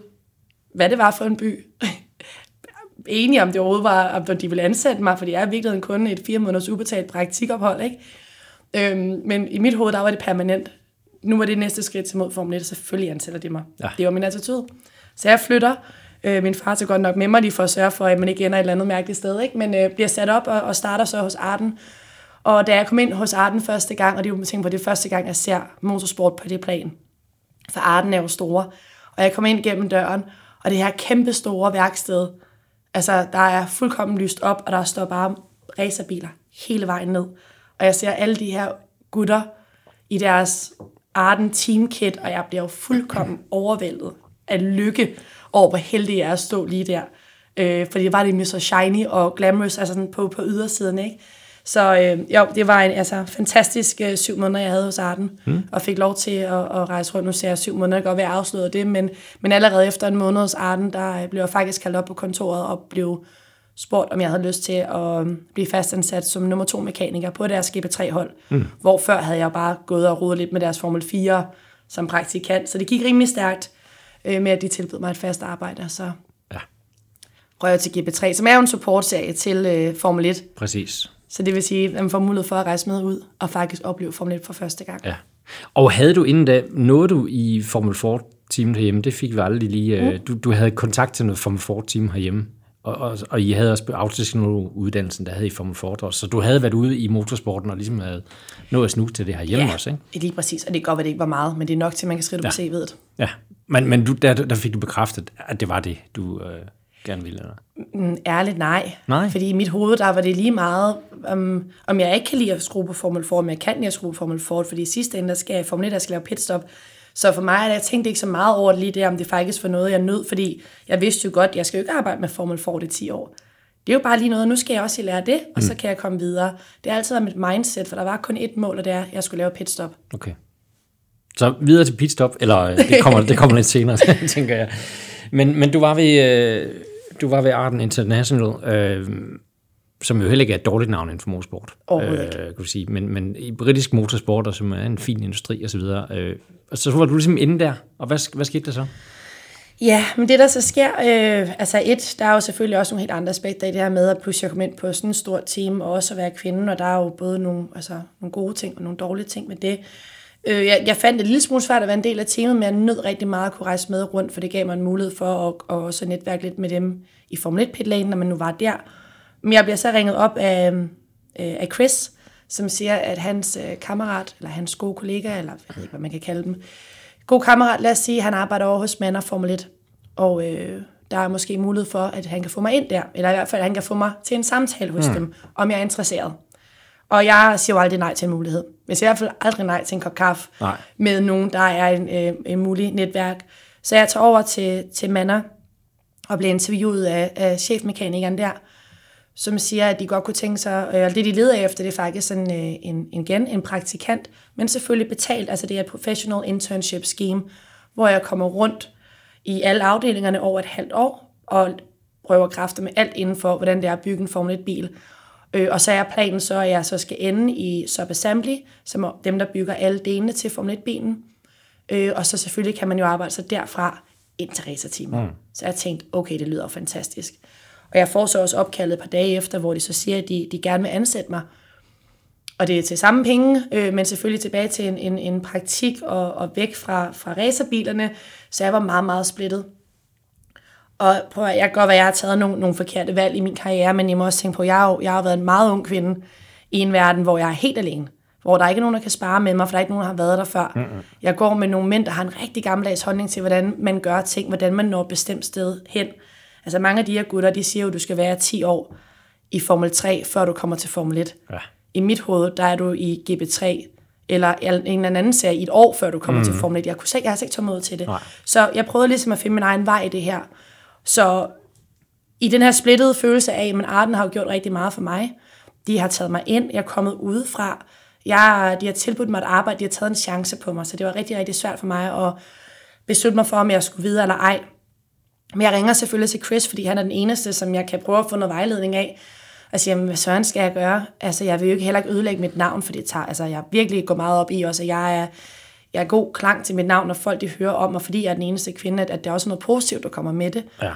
hvad det var for en by. Enige om det overhovedet var, om de ville ansætte mig, fordi jeg er i virkeligheden kun et fire måneders ubetalt praktikophold, ikke? Øhm, men i mit hoved, der var det permanent. Nu var det næste skridt til mod Formel 1, selvfølgelig ansætter de mig. Ja. Det var min attitude. Så jeg flytter. Øh, min far tager godt nok med mig lige for at sørge for, at man ikke ender et eller andet mærkeligt sted, ikke? men øh, bliver sat op og, og starter så hos Arden. Og da jeg kom ind hos Arden første gang, og det er jo tænkt på, det er første gang, jeg ser motorsport på det plan, for Arden er jo store. Og jeg kom ind gennem døren, og det her kæmpe store værksted, altså der er fuldkommen lyst op, og der står bare racerbiler hele vejen ned. Og jeg ser alle de her gutter i deres Arden Team Kit, og jeg bliver jo fuldkommen overvældet af lykke over, hvor heldig jeg er at stå lige der. Øh, fordi det var det så shiny og glamorous, altså sådan på, på ydersiden, ikke? Så øh, jo, det var en altså, fantastisk øh, syv måneder, jeg havde hos Arden, mm. og fik lov til at, at rejse rundt. Nu ser jeg syv måneder, det kan godt være afsløret det, men, men allerede efter en måned hos Arden, der øh, blev jeg faktisk kaldt op på kontoret og blev spurgt, om jeg havde lyst til at øh, blive fastansat som nummer to mekaniker på deres GP3-hold. Mm. Hvor før havde jeg bare gået og rodet lidt med deres Formel 4 som praktikant. Så det gik rimelig stærkt øh, med, at de tilbød mig et fast arbejde. og Så Ja, røg jeg til GP3, som er jo en supportserie til øh, Formel 1. præcis. Så det vil sige, at man får mulighed for at rejse med ud og faktisk opleve Formel 1 for første gang. Ja. Og havde du inden da, nåede du i Formel 4-teamet herhjemme, det fik vi aldrig lige, mm. du, du havde kontakt til noget Formel 4-team herhjemme, og, og, og I havde også autoteknologuddannelsen, der havde i Formel 4 også, så du havde været ude i motorsporten og ligesom havde nået at snuse til det her hjemme ja. også, ikke? Lige præcis, og det kan godt være, det ikke var meget, men det er nok til, at man kan skrive det på CV'et. Ja, men, men du, der, der fik du bekræftet, at det var det, du øh, gerne ville, eller? Mm, ærligt nej. Nej. Fordi i mit hoved, der var det lige meget, um, om jeg ikke kan lide at skrue på Formel 4, men jeg kan lide at skrue på Formel 4, fordi i sidste ende, der skal jeg i Formel 1, der skal lave pitstop, Så for mig, jeg tænkte ikke så meget over det lige det, om det faktisk var noget, jeg nød, fordi jeg vidste jo godt, jeg skal jo ikke arbejde med Formel Ford i 10 år. Det er jo bare lige noget, nu skal jeg også lære det, og så kan jeg komme videre. Det har altid været mit mindset, for der var kun et mål, og det er, at jeg skulle lave pitstop. Okay. Så videre til pitstop, eller øh, det kommer, det kommer lidt senere, tænker jeg. Men, men du var ved, øh, du var ved Arden International, øh, som jo heller ikke er et dårligt navn inden for motorsport. Øh, kan du sige. Men, men i britisk motorsport, og som er en fin industri osv., øh, så var du ligesom inde der, og hvad, hvad skete der så? Ja, men det der så sker, øh, altså et, der er jo selvfølgelig også nogle helt andre aspekter i det her med, at pludselig jeg kom ind på sådan et stort team, og også at være kvinde, og der er jo både nogle, altså, nogle gode ting og nogle dårlige ting med det. Øh, jeg, jeg fandt det en lille smule svært at være en del af teamet, men jeg nød rigtig meget at kunne rejse med rundt, for det gav mig en mulighed for at, at også netværke lidt med dem i Formel 1 pitlane, når man nu var der. Men jeg bliver så ringet op af, øh, af Chris, som siger, at hans øh, kammerat, eller hans gode kollega, eller jeg ved ikke, hvad man kan kalde dem, god kammerat, lad os sige, han arbejder over hos Manor Formel 1, og øh, der er måske mulighed for, at han kan få mig ind der, eller i hvert fald, at han kan få mig til en samtale hos mm. dem, om jeg er interesseret. Og jeg siger jo aldrig nej til en mulighed. Jeg siger i hvert fald aldrig nej til en kop kaffe Nej. med nogen, der er en, øh, en mulig netværk. Så jeg tager over til, til Manor og bliver interviewet af, af chefmekanikeren der, som siger, at de godt kunne tænke sig, øh, og det de leder efter, det er faktisk sådan øh, en, en, igen, en praktikant, men selvfølgelig betalt, altså det er et professional internship scheme, hvor jeg kommer rundt i alle afdelingerne over et halvt år, og prøver kræfter med alt inden for, hvordan det er at bygge en Formel 1-bil. Øh, og så er planen så, at jeg så skal ende i subassembly, som er dem, der bygger alle delene til Formel 1-bilen. Øh, og så selvfølgelig kan man jo arbejde sig derfra ind til racerteamet. Mm. Så jeg tænkte, okay, det lyder fantastisk. Og jeg får så også opkaldet et par dage efter, hvor de så siger, at de, de gerne vil ansætte mig. Og det er til samme penge, øh, men selvfølgelig tilbage til en, en, en praktik og, og væk fra, fra racerbilerne. Så jeg var meget, meget splittet. Og prøv at, jeg kan godt være, at jeg har taget nogle, nogle forkerte valg i min karriere, men jeg må også tænke på, at jeg jeg har været en meget ung kvinde i en verden, hvor jeg er helt alene. Hvor der ikke er nogen, der kan spare med mig, for der er ikke nogen, der har været der før. Mm-hmm. Jeg går med nogle mænd, der har en rigtig gammeldags holdning til, hvordan man gør ting, hvordan man når et bestemt sted hen. Altså mange af de her gutter, de siger jo, at du skal være 10 år i Formel 3, før du kommer til Formel 1. Ja. I mit hoved, der er du i GB3, eller en eller anden serie i et år, før du kommer mm. til Formel 1. Jeg, kunne se, jeg har slet ikke tålmodighed til det. Nej. Så jeg prøvede ligesom at finde min egen vej i det her. Så i den her splittede følelse af, at Arden har jo gjort rigtig meget for mig. De har taget mig ind, jeg er kommet udefra. Jeg, de har tilbudt mig et arbejde, de har taget en chance på mig, så det var rigtig, rigtig svært for mig at beslutte mig for, om jeg skulle videre eller ej. Men jeg ringer selvfølgelig til Chris, fordi han er den eneste, som jeg kan prøve at få noget vejledning af. Og siger, hvad søren skal jeg gøre? Altså, jeg vil jo ikke heller ikke ødelægge mit navn, for det tager, altså, jeg virkelig går meget op i også, at jeg er, jeg er god klang til mit navn, når folk de hører om mig, fordi jeg er den eneste kvinde, at, at der er også noget positivt, der kommer med det. Ja.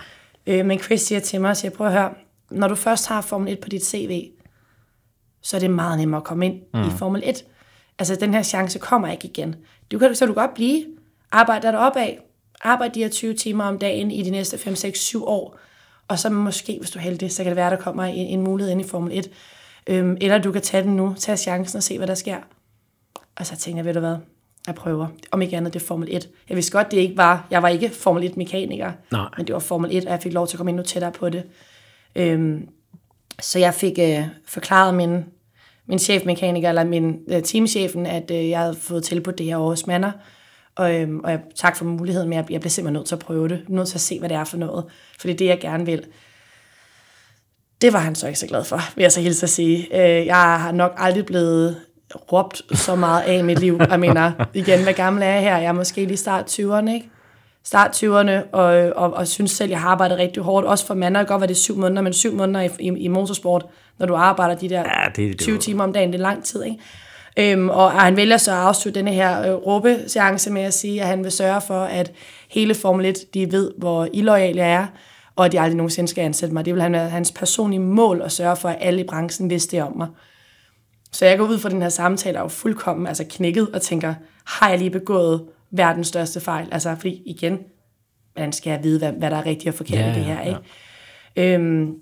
Øh, men Chris siger til mig, siger, prøv at høre, når du først har Formel 1 på dit CV, så er det meget nemmere at komme ind mm. i Formel 1. Altså, den her chance kommer ikke igen. Du kan, så du godt blive, arbejde dig opad, arbejde de her 20 timer om dagen i de næste 5, 6, 7 år, og så måske, hvis du er heldig, så kan det være, der kommer en, en mulighed ind i Formel 1. Øhm, eller du kan tage den nu, tage chancen og se, hvad der sker. Og så tænker jeg, ved du hvad, jeg prøver. Om ikke andet, det er Formel 1. Jeg vidste godt, det ikke var, jeg var ikke Formel 1-mekaniker, Nej. men det var Formel 1, og jeg fik lov til at komme endnu tættere på det. Øhm, så jeg fik øh, forklaret min, min chefmekaniker, eller min øh, teamchefen, at øh, jeg havde fået tilbudt det her hos Manor. Og, øhm, og jeg, tak for muligheden, men jeg, jeg bliver simpelthen nødt til at prøve det. Nødt til at se, hvad det er for noget. For det er det, jeg gerne vil. Det var han så ikke så glad for, vil jeg så hilse at sige. Øh, jeg har nok aldrig blevet råbt så meget af i mit liv. Jeg mener, igen, hvad gammel er jeg her? Jeg er måske lige start 20'erne, ikke? Start 20'erne, og, og, og synes selv, jeg har arbejdet rigtig hårdt. Også for mand, kan godt være, det syv måneder, men syv måneder i, i, i motorsport, når du arbejder de der Ja, det- det 20 var- timer om dagen, det er lang tid, ikke? Øhm, og han vælger så at afslutte denne her øh, råbeseance med at sige, at han vil sørge for, at hele Formel 1, de ved, hvor illoyal jeg er, og at de aldrig nogensinde skal ansætte mig. Det vil han være hans personlige mål at sørge for, at alle i branchen vidste det om mig. Så jeg går ud fra den her samtale og er jo fuldkommen altså knækket og tænker, har jeg lige begået verdens største fejl? Altså, fordi igen, hvordan skal jeg vide, hvad, hvad der er rigtigt og forkert Ja, i det ja, her, ikke? Øhm,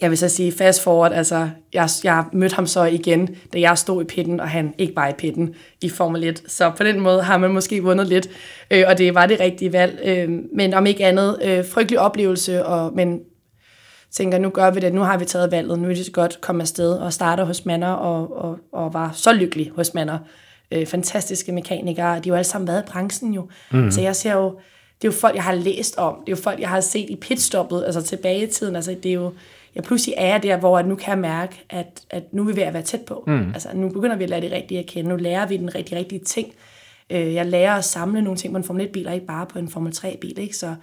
jeg vil så sige fast forward, altså jeg, jeg mødte ham så igen, da jeg stod i pitten, og han ikke var i pitten i Formel 1. Så på den måde har man måske vundet lidt, øh, og det var det rigtige valg. Øh, men om ikke andet, øh, frygtelig oplevelse, og, men tænker, nu gør vi det, nu har vi taget valget, nu er det så godt komme afsted og starter hos Manor, og, og, og var så lykkelig hos Manor. øh, fantastiske mekanikere. De har jo alle sammen været i branchen jo. Mm. Så jeg ser jo, det er jo folk, jeg har læst om. Det er jo folk, jeg har set i pitstoppet, altså tilbage i tiden. Altså, det er jo, jeg pludselig er der, hvor nu kan jeg mærke, at, at nu er vi ved at være tæt på. Mm. Altså, nu begynder vi at lære det rigtige at kende. Nu lærer vi den rigtig, rigtige ting. Øh, jeg lærer at samle nogle ting på en Formel 1-bil, og ikke bare på en Formel 3-bil. Ikke? Så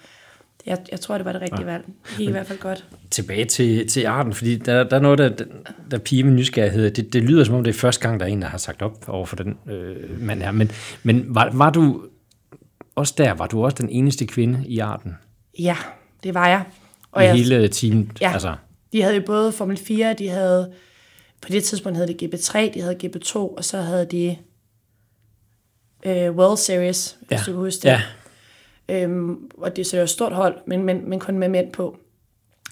jeg, jeg tror, det var det rigtige ja. valg. Det gik i hvert fald godt. Tilbage til, til arten, fordi der, der er noget, der, der piger med nysgerrighed. Det, det lyder som om, det er første gang, der er en, der har sagt op over for den øh, mand her. Men, men var, var du også der, var du også den eneste kvinde i arten? Ja, det var jeg. Og I jeg, hele teamet? Ja, altså. de havde jo både Formel 4, de havde, på det tidspunkt havde de GP3, de havde GP2, og så havde de øh, World Series, hvis ja. du kan huske det. Ja. Øhm, og det er så et stort hold, men, men, men kun med mænd på.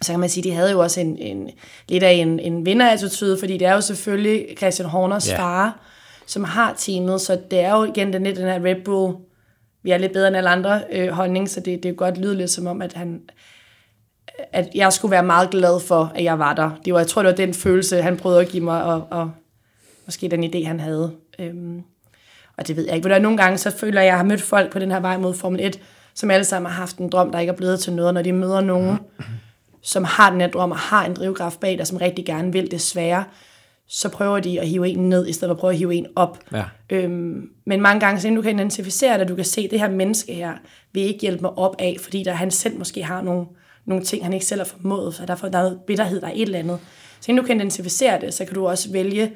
Så kan man sige, de havde jo også en, en lidt af en, en vinderattitude, fordi det er jo selvfølgelig Christian Horners ja. far, som har teamet, så det er jo igen den, den her Red Bull, vi er lidt bedre end alle andre øh, holdning, så det, det er godt lyde lidt som om, at han at jeg skulle være meget glad for, at jeg var der. Det var, jeg tror, det var den følelse, han prøvede at give mig, og, og måske den idé, han havde. Øhm, og det ved jeg ikke. Men nogle gange, så føler jeg, at jeg har mødt folk på den her vej mod Formel 1, som alle sammen har haft en drøm, der ikke er blevet til noget, når de møder nogen, som har den her drøm og har en drivkraft bag der, som rigtig gerne vil det svære, så prøver de at hive en ned, i stedet for at prøve at hive en op. Ja. Øhm, men mange gange, så du kan identificere det, du kan se, at det her menneske her vil ikke hjælpe mig op af, fordi der han selv måske har nogle, nogle ting, han ikke selv har formået, så derfor der er noget bitterhed, der er et eller andet. Så inden du kan identificere det, så kan du også vælge,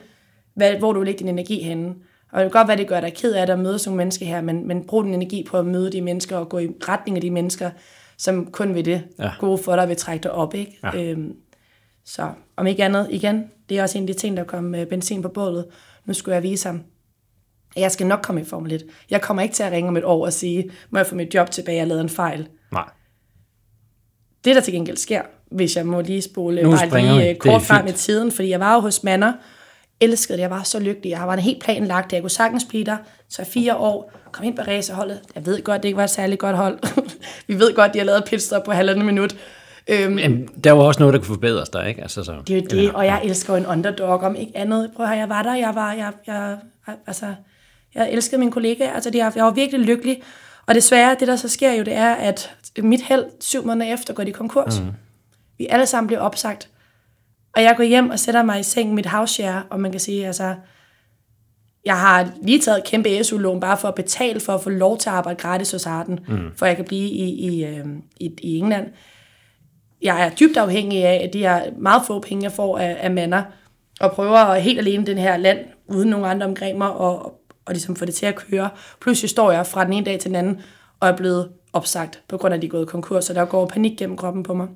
hvad, hvor du vil lægge din energi henne. Og det kan godt være, det gør dig ked af at møde sådan nogle mennesker her, men, men brug din energi på at møde de mennesker og gå i retning af de mennesker, som kun vil det ja. gode for dig, vil trække dig op. Ikke? Ja. Øhm, så om ikke andet, igen, det er også en af de ting, der kom med benzin på bålet. Nu skulle jeg vise ham, at jeg skal nok komme i Formel 1. Jeg kommer ikke til at ringe om et år og sige, må jeg få mit job tilbage, jeg lavede en fejl. Nej. Det, der til gengæld sker, hvis jeg må lige spole bare lige kort frem i tiden, fordi jeg var jo hos Manner, elskede det. Jeg var så lykkelig. Jeg var en helt plan lagt. Jeg kunne sagtens blive der. Så fire år. Kom ind på racerholdet. Jeg ved godt, det ikke var et særligt godt hold. vi ved godt, de har lavet pitstop på halvandet minut. Øhm, Men der var også noget, der kunne forbedres der, ikke? Altså, så, det er jo det, og jeg elsker en underdog, om ikke andet. Prøv at høre, jeg var der, jeg var, jeg, jeg, altså, jeg elskede mine kollegaer, altså det, jeg, jeg var virkelig lykkelig. Og desværre, det der så sker jo, det er, at mit held syv måneder efter går de konkurs. Mm. Vi alle sammen bliver opsagt. Og jeg går hjem og sætter mig i seng mit house share, og man kan sige, altså, jeg har lige taget kæmpe SU-lån bare for at betale for at få lov til at arbejde gratis hos Arden, mm. for jeg kan blive i, i, øh, i, i England. Jeg er dybt afhængig af, at de har meget få penge, jeg får af, af mander, og prøver helt alene den her land, uden nogen andre omkring mig, og, og, og ligesom få det til at køre. Pludselig står jeg fra den ene dag til den anden, og er blevet opsagt, på grund af, at de er gået konkurs, så der går panik gennem kroppen på mig.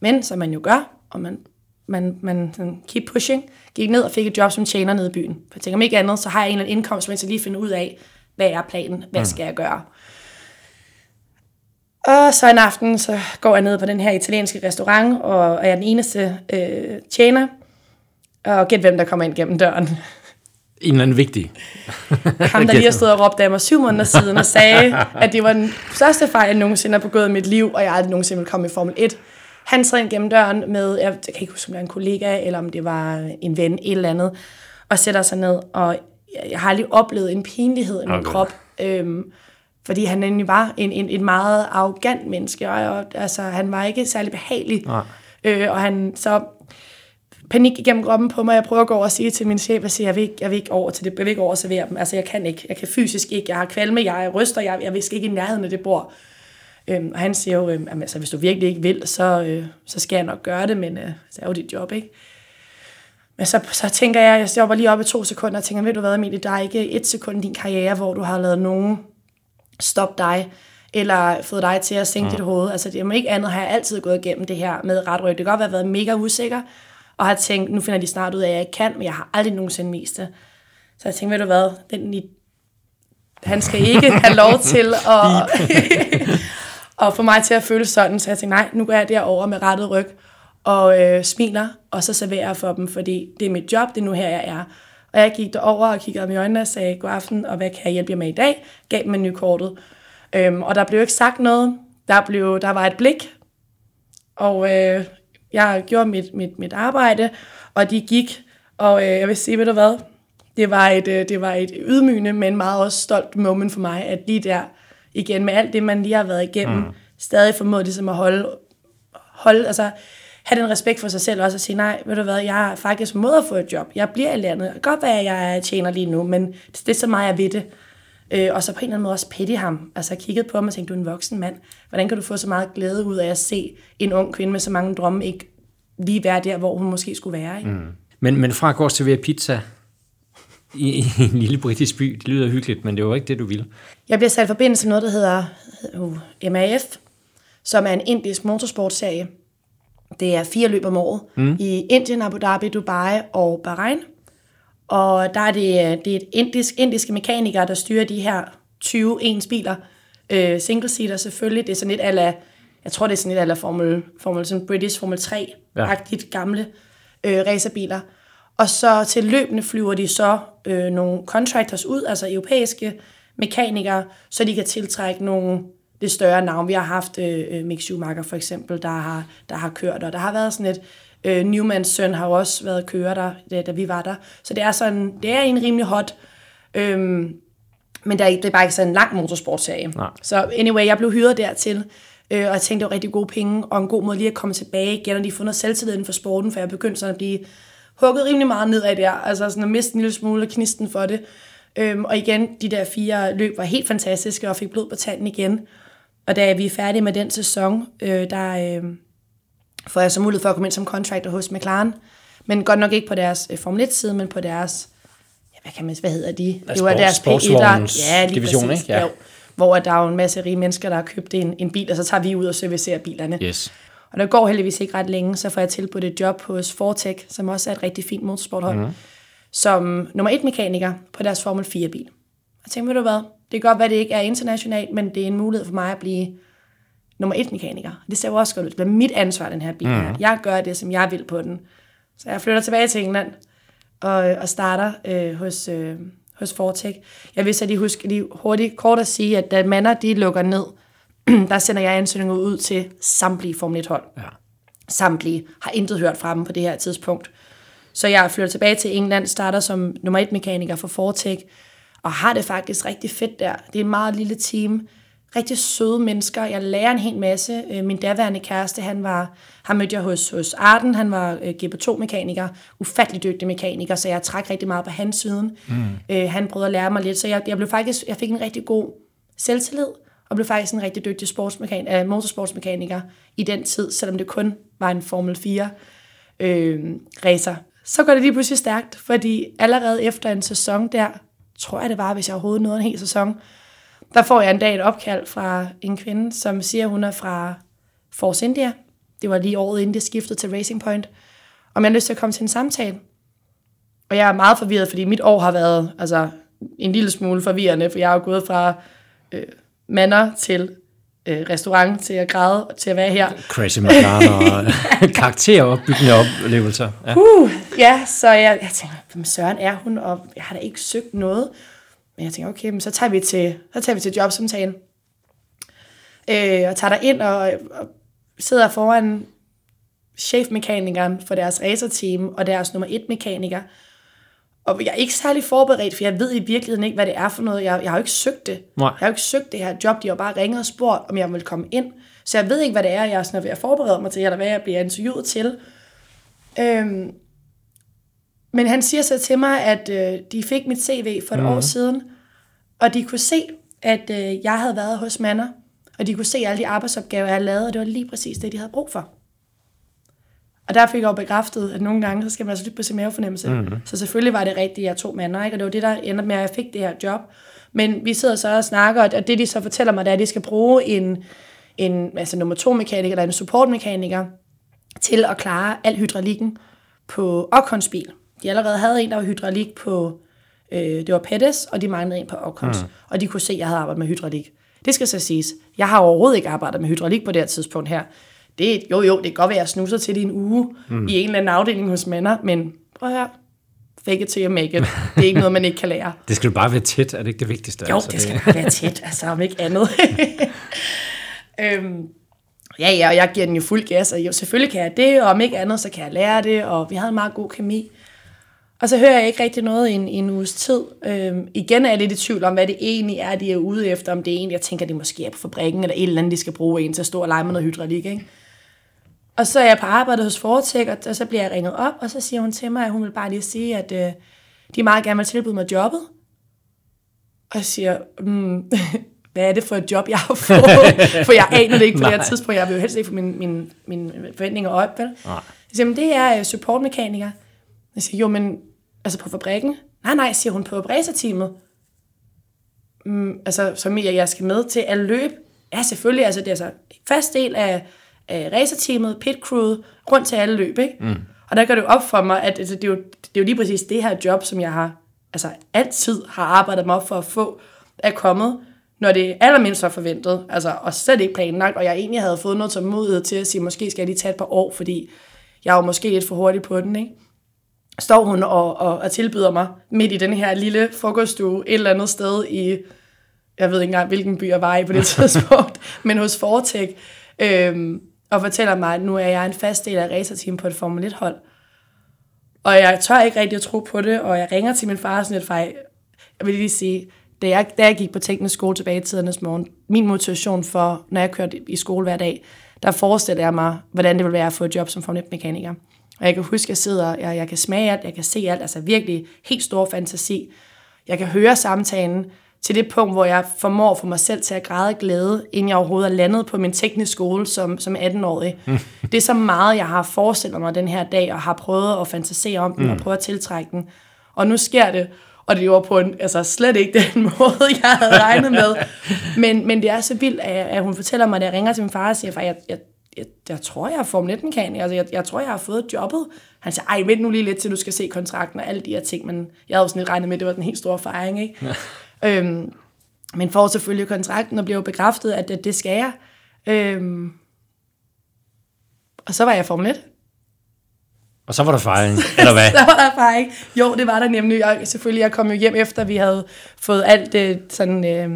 Men, som man jo gør, og man, man, man sådan keep pushing, gik ned og fik et job som tjener nede i byen. For jeg tænker, om ikke andet, så har jeg en eller anden indkomst, mens jeg lige finder ud af, hvad er planen, hvad mm. skal jeg gøre. Og så en aften, så går jeg ned på den her italienske restaurant, og er den eneste øh, tjener, og gæt hvem, der kommer ind gennem døren. En eller anden vigtig. Ham, der lige har stået og råbt af mig syv måneder siden, og sagde, at det var den største fejl, jeg nogensinde har begået i mit liv, og jeg aldrig nogensinde ville komme i Formel 1. Han træder ind gennem døren med, jeg, jeg kan ikke huske, om det var en kollega, eller om det var en ven, et eller andet, og sætter sig ned, og jeg, jeg har aldrig oplevet en pinlighed i min okay. krop, øhm, fordi han egentlig var en, en, en meget arrogant menneske, og, og altså, han var ikke særlig behagelig, Nej. øh, og han så panik igennem kroppen på mig. Jeg prøver at gå over og sige til min chef, at jeg vil ikke, jeg vil ikke over til det, jeg vil ikke over servere dem. Altså, jeg kan ikke. Jeg kan fysisk ikke. Jeg har kvalme, jeg ryster, jeg, jeg vil ikke i nærheden af det bord. Øhm, og han siger jo, øhm, altså, hvis du virkelig ikke vil, så, øh, så skal jeg nok gøre det, men øh, det er jo dit job, ikke? Men så, så tænker jeg, jeg stopper lige op i to sekunder og tænker, ved du hvad, Emilie, der er ikke et sekund i din karriere, hvor du har lavet nogen stoppe dig, eller fået dig til at sænke ja. dit hoved. Altså, det er ikke andet, har jeg altid gået igennem det her med ret ryg. Det kan godt være været mega usikker, og har tænkt, nu finder de snart ud af, at jeg ikke kan, men jeg har aldrig nogensinde vist det. Så jeg tænkte, ved du hvad, den, han skal ikke have lov til at, og få mig til at føle sådan, så jeg tænkte, nej, nu går jeg derover med rettet ryg, og øh, smiler, og så serverer jeg for dem, fordi det er mit job, det er nu her, jeg er. Og jeg gik derover og kiggede dem i øjnene og sagde, god aften, og hvad kan jeg hjælpe jer med i dag? Gav dem en kortet. Øhm, og der blev ikke sagt noget. Der, blev, der var et blik, og øh, jeg gjorde mit, mit, mit arbejde, og de gik, og øh, jeg vil sige, ved du hvad, det var, et, øh, det var et ydmygende, men meget også stolt moment for mig, at lige der, igen med alt det, man lige har været igennem, mm. stadig formåede ligesom at holde, holde, altså have den respekt for sig selv også, og sige, nej, ved du hvad, jeg er faktisk mod at få et job. Jeg bliver i landet. Det godt være, at jeg tjener lige nu, men det er så meget, jeg ved det. Øh, og så på en eller anden måde også petty ham. Altså kigget på ham og tænkt, du er en voksen mand. Hvordan kan du få så meget glæde ud af at se en ung kvinde med så mange drømme ikke lige være der, hvor hun måske skulle være? Ikke? Mm. Men, men fra at gå og servere pizza i, i en lille britisk by, det lyder hyggeligt, men det var ikke det, du ville. Jeg bliver sat i forbindelse med noget, der hedder uh, MAF, som er en indisk motorsportserie. Det er fire løb om året mm. i Indien, Abu Dhabi, Dubai og Bahrain. Og der er det, det er et indisk, indiske mekanikere, der styrer de her 20 ens biler. Øh, single seater selvfølgelig. Det er sådan lidt ala, jeg tror det er sådan lidt ala Formel, Formel sådan British Formel 3-agtigt ja. gamle øh, racerbiler. Og så til løbende flyver de så øh, nogle contractors ud, altså europæiske mekanikere, så de kan tiltrække nogle lidt større navn. Vi har haft øh, øh, Mick Schumacher for eksempel, der har, der har kørt, og der har været sådan et, øh, Newmans søn har også været kører der, da, da vi var der. Så det er sådan, det er en rimelig hot, øhm, men der er, det er bare ikke sådan en lang motorsportserie. Nej. Så anyway, jeg blev hyret dertil, øh, og jeg tænkte, det var rigtig gode penge, og en god måde lige at komme tilbage igen, og lige få noget selvtillid inden for sporten, for jeg begyndte sådan at blive hugget rimelig meget ned af der, altså sådan at miste en lille smule knisten for det. Øhm, og igen, de der fire løb var helt fantastiske, og fik blod på tanden igen. Og da vi er færdige med den sæson, øh, der øh, får jeg så mulighed for at komme ind som contractor hos McLaren. Men godt nok ikke på deres øh, Formel 1-side, men på deres, ja, hvad kan man hvad hedder de? Det var deres P1'er. Ja, lige division, præcis. Ikke? Ja. Jo, hvor der er jo en masse rige mennesker, der har købt en, en bil, og så tager vi ud og servicerer bilerne. Yes. Og der går heldigvis ikke ret længe, så får jeg tilbudt et job hos Fortec, som også er et rigtig fint motorsporthold, mm. som nummer et mekaniker på deres Formel 4-bil. Jeg tænkte, ved du hvad, det kan godt være, at det ikke er internationalt, men det er en mulighed for mig at blive nummer et mekaniker. Det ser jo også godt ud. Det er mit ansvar, den her bil. Mm. Jeg gør det, som jeg vil på den. Så jeg flytter tilbage til England og, og starter øh, hos, øh, hos Fortec. Jeg vil så lige huske lige hurtigt kort at sige, at da Manner de lukker ned, der sender jeg ansøgninger ud til samtlige Formel 1-hold. Ja. Samtlige. Har intet hørt fra dem på det her tidspunkt. Så jeg flytter tilbage til England, starter som nummer et mekaniker for Fortec, og har det faktisk rigtig fedt der. Det er et meget lille team rigtig søde mennesker. Jeg lærer en hel masse. Øh, min daværende kæreste, han var, han mødte jeg hos, hos Arden, han var øh, GP2-mekaniker, ufattelig dygtig mekaniker, så jeg trak rigtig meget på hans siden. Mm. Øh, han prøvede at lære mig lidt, så jeg, jeg, blev faktisk, jeg fik en rigtig god selvtillid, og blev faktisk en rigtig dygtig sportsmekan- äh, motorsportsmekaniker i den tid, selvom det kun var en Formel 4 øh, racer. Så går det lige pludselig stærkt, fordi allerede efter en sæson der, tror jeg det var, hvis jeg overhovedet nåede en hel sæson, der får jeg en dag et opkald fra en kvinde, som siger, at hun er fra Force India. Det var lige året inden det skiftede til Racing Point. Om jeg har lyst til at komme til en samtale. Og jeg er meget forvirret, fordi mit år har været altså, en lille smule forvirrende, for jeg er jo gået fra øh, mander til øh, restaurant til at græde til at være her. Crazy McLaren og karakteropbyggende oplevelser. Ja. Uh, ja, så jeg, jeg tænker, hvem søren er hun, og jeg har da ikke søgt noget. Men jeg tænker, okay, men så tager vi til, så tager vi til jobsamtalen. Øh, og tager der ind og, og sidder foran chefmekanikeren for deres racerteam og deres nummer et mekaniker. Og jeg er ikke særlig forberedt, for jeg ved i virkeligheden ikke, hvad det er for noget. Jeg, jeg har jo ikke søgt det. Nej. Jeg har jo ikke søgt det her job. De har bare ringet og spurgt, om jeg vil komme ind. Så jeg ved ikke, hvad det er, jeg er sådan ved at forberede mig til, eller hvad jeg bliver interviewet til. Øhm, men han siger så til mig, at øh, de fik mit CV for et mm. år siden, og de kunne se, at øh, jeg havde været hos Manner, og de kunne se alle de arbejdsopgaver, jeg havde lavet, og det var lige præcis det, de havde brug for. Og der fik jeg jo bekræftet, at nogle gange, så skal man altså lytte på sin mavefornemmelse. Mm-hmm. Så selvfølgelig var det rigtigt, jeg tog Manner, ikke? og det var det, der ender med, at jeg fik det her job. Men vi sidder så og snakker, og det de så fortæller mig, det er, at de skal bruge en, en altså nummer to mekaniker, eller en supportmekaniker, til at klare al hydraulikken på Ocons bil. De allerede havde en, der var hydraulik på, øh, det var Pettis, og de manglede en på Ocons. Mm. Og de kunne se, at jeg havde arbejdet med hydraulik. Det skal så siges. Jeg har overhovedet ikke arbejdet med hydraulik på det her tidspunkt her. Det, jo, jo, det kan godt være, at jeg snuser til det en uge mm. i en eller anden afdeling hos Manner, men prøv høre, fake it till you make it. Det er ikke noget, man ikke kan lære. det skal jo bare være tæt, er det ikke det vigtigste? Jo, altså, det skal bare være tæt, altså om ikke andet. øhm, ja, ja, og jeg giver den jo fuld gas, og jo, selvfølgelig kan jeg det, og om ikke andet, så kan jeg lære det, og vi havde en meget god kemi. Og så hører jeg ikke rigtig noget i en, i en uges tid. Øhm, igen er jeg lidt i tvivl om, hvad det egentlig er, de er ude efter. Om det er egentlig, jeg tænker, det måske er på fabrikken, eller et eller andet, de skal bruge en til at stå og lege med noget hydraulik. Ikke? Og så er jeg på arbejde hos Fortek, og, og så bliver jeg ringet op, og så siger hun til mig, at hun vil bare lige sige, at øh, de meget gerne vil tilbyde mig jobbet. Og jeg siger, mm, hvad er det for et job, jeg har fået? for jeg aner det ikke på det her tidspunkt. Jeg vil jo helst ikke få mine, mine, mine forventninger op. Vel? Nej. Jeg siger, men det er øh, supportmekaniker. Jeg siger, jo, men altså på fabrikken? Nej, nej, siger hun på racerteamet. Mm, altså, som jeg, jeg skal med til at løbe. Ja, selvfølgelig, altså det er altså fast del af, af racerteamet, pit crew, rundt til alle løb, ikke? Mm. Og der går det jo op for mig, at altså, det, er jo, det er jo lige præcis det her job, som jeg har altså altid har arbejdet mig op for at få, er kommet, når det allermindst var forventet, altså, og slet ikke planlagt, og jeg egentlig havde fået noget tålmodighed til at sige, måske skal jeg lige tage et par år, fordi jeg var måske lidt for hurtig på den, ikke? Står hun og, og, og tilbyder mig midt i den her lille frokoststue et eller andet sted i, jeg ved ikke engang, hvilken by jeg var i på det tidspunkt, men hos Fortek, øhm, og fortæller mig, at nu er jeg en fast del af racerteam på et Formel 1-hold. Og jeg tør ikke rigtig at tro på det, og jeg ringer til min far sådan lidt, for jeg vil lige sige, da jeg, da jeg gik på teknisk skole tilbage i tidernes morgen, min motivation for, når jeg kørte i skole hver dag, der forestiller jeg mig, hvordan det vil være at få et job som Formel 1-mekaniker. Og jeg kan huske, at jeg sidder, jeg, jeg kan smage alt, jeg kan se alt, altså virkelig helt stor fantasi. Jeg kan høre samtalen til det punkt, hvor jeg formår for mig selv til at græde glæde, inden jeg overhovedet er landet på min teknisk skole som, som 18-årig. det er så meget, jeg har forestillet mig den her dag, og har prøvet at fantasere om den, mm. og prøve at tiltrække den. Og nu sker det, og det var på en, altså slet ikke den måde, jeg havde regnet med. Men, men det er så vildt, at, at hun fortæller mig, at jeg ringer til min far og siger, at jeg, jeg, jeg, jeg tror, jeg er Formel 1 mekaniker. Altså, jeg, jeg tror, jeg har fået jobbet. Han siger, ej, vent nu lige lidt, til du skal se kontrakten og alle de her ting. Men jeg havde jo sådan lidt regnet med, at det var den helt store fejring, ikke? Øhm, men får selvfølgelig kontrakten og bliver jo bekræftet, at det, det skal jeg. Øhm, og så var jeg Formel 1. Og så var der fejring, eller hvad? så var der fejring. Jo, det var der nemlig. Jeg, selvfølgelig, jeg kom jo hjem efter, vi havde fået alt, det, sådan, øh,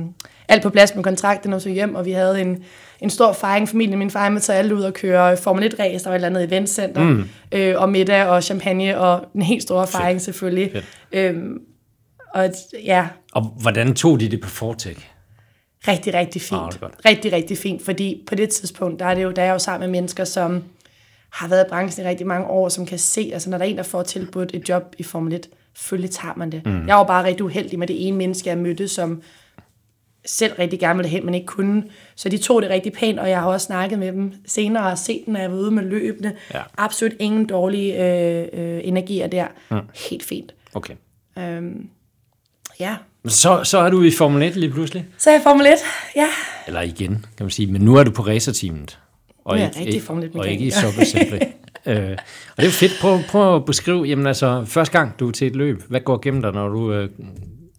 alt på plads med kontrakten og så hjem, og vi havde en, en stor fejring. Familien min far med taget alle ud og køre Formel 1-race. Der var et eller andet eventcenter, mm. øh, og middag og champagne, og en helt stor fejring Fedt. selvfølgelig. Fedt. Øhm, og ja. Og hvordan tog de det på Fortek? Rigtig, rigtig fint. Oh, rigtig, rigtig fint, fordi på det tidspunkt, der er, det jo, der er jeg jo sammen med mennesker, som har været i branchen i rigtig mange år, som kan se, altså når der er en, der får tilbudt et job i Formel 1, selvfølgelig tager man det. Mm. Jeg var bare rigtig uheldig med det ene menneske, jeg mødte, som selv rigtig gerne ville hen, men ikke kunne. Så de tog det rigtig pænt, og jeg har også snakket med dem senere og set dem, når jeg var ude med løbende. Ja. Absolut ingen dårlige øh, øh, energier der. Mm. Helt fint. Okay. Øhm, ja. Så, så er du i Formel 1 lige pludselig? Så er jeg Formel 1, ja. Eller igen, kan man sige. Men nu er du på racerteamet. Og ja, ikke, rigtig Formel 1 Og ikke i Super Simple. øh, og det er fedt. Prøv, prøv at beskrive, jamen altså, første gang du er til et løb, hvad går gennem dig, når du... Øh,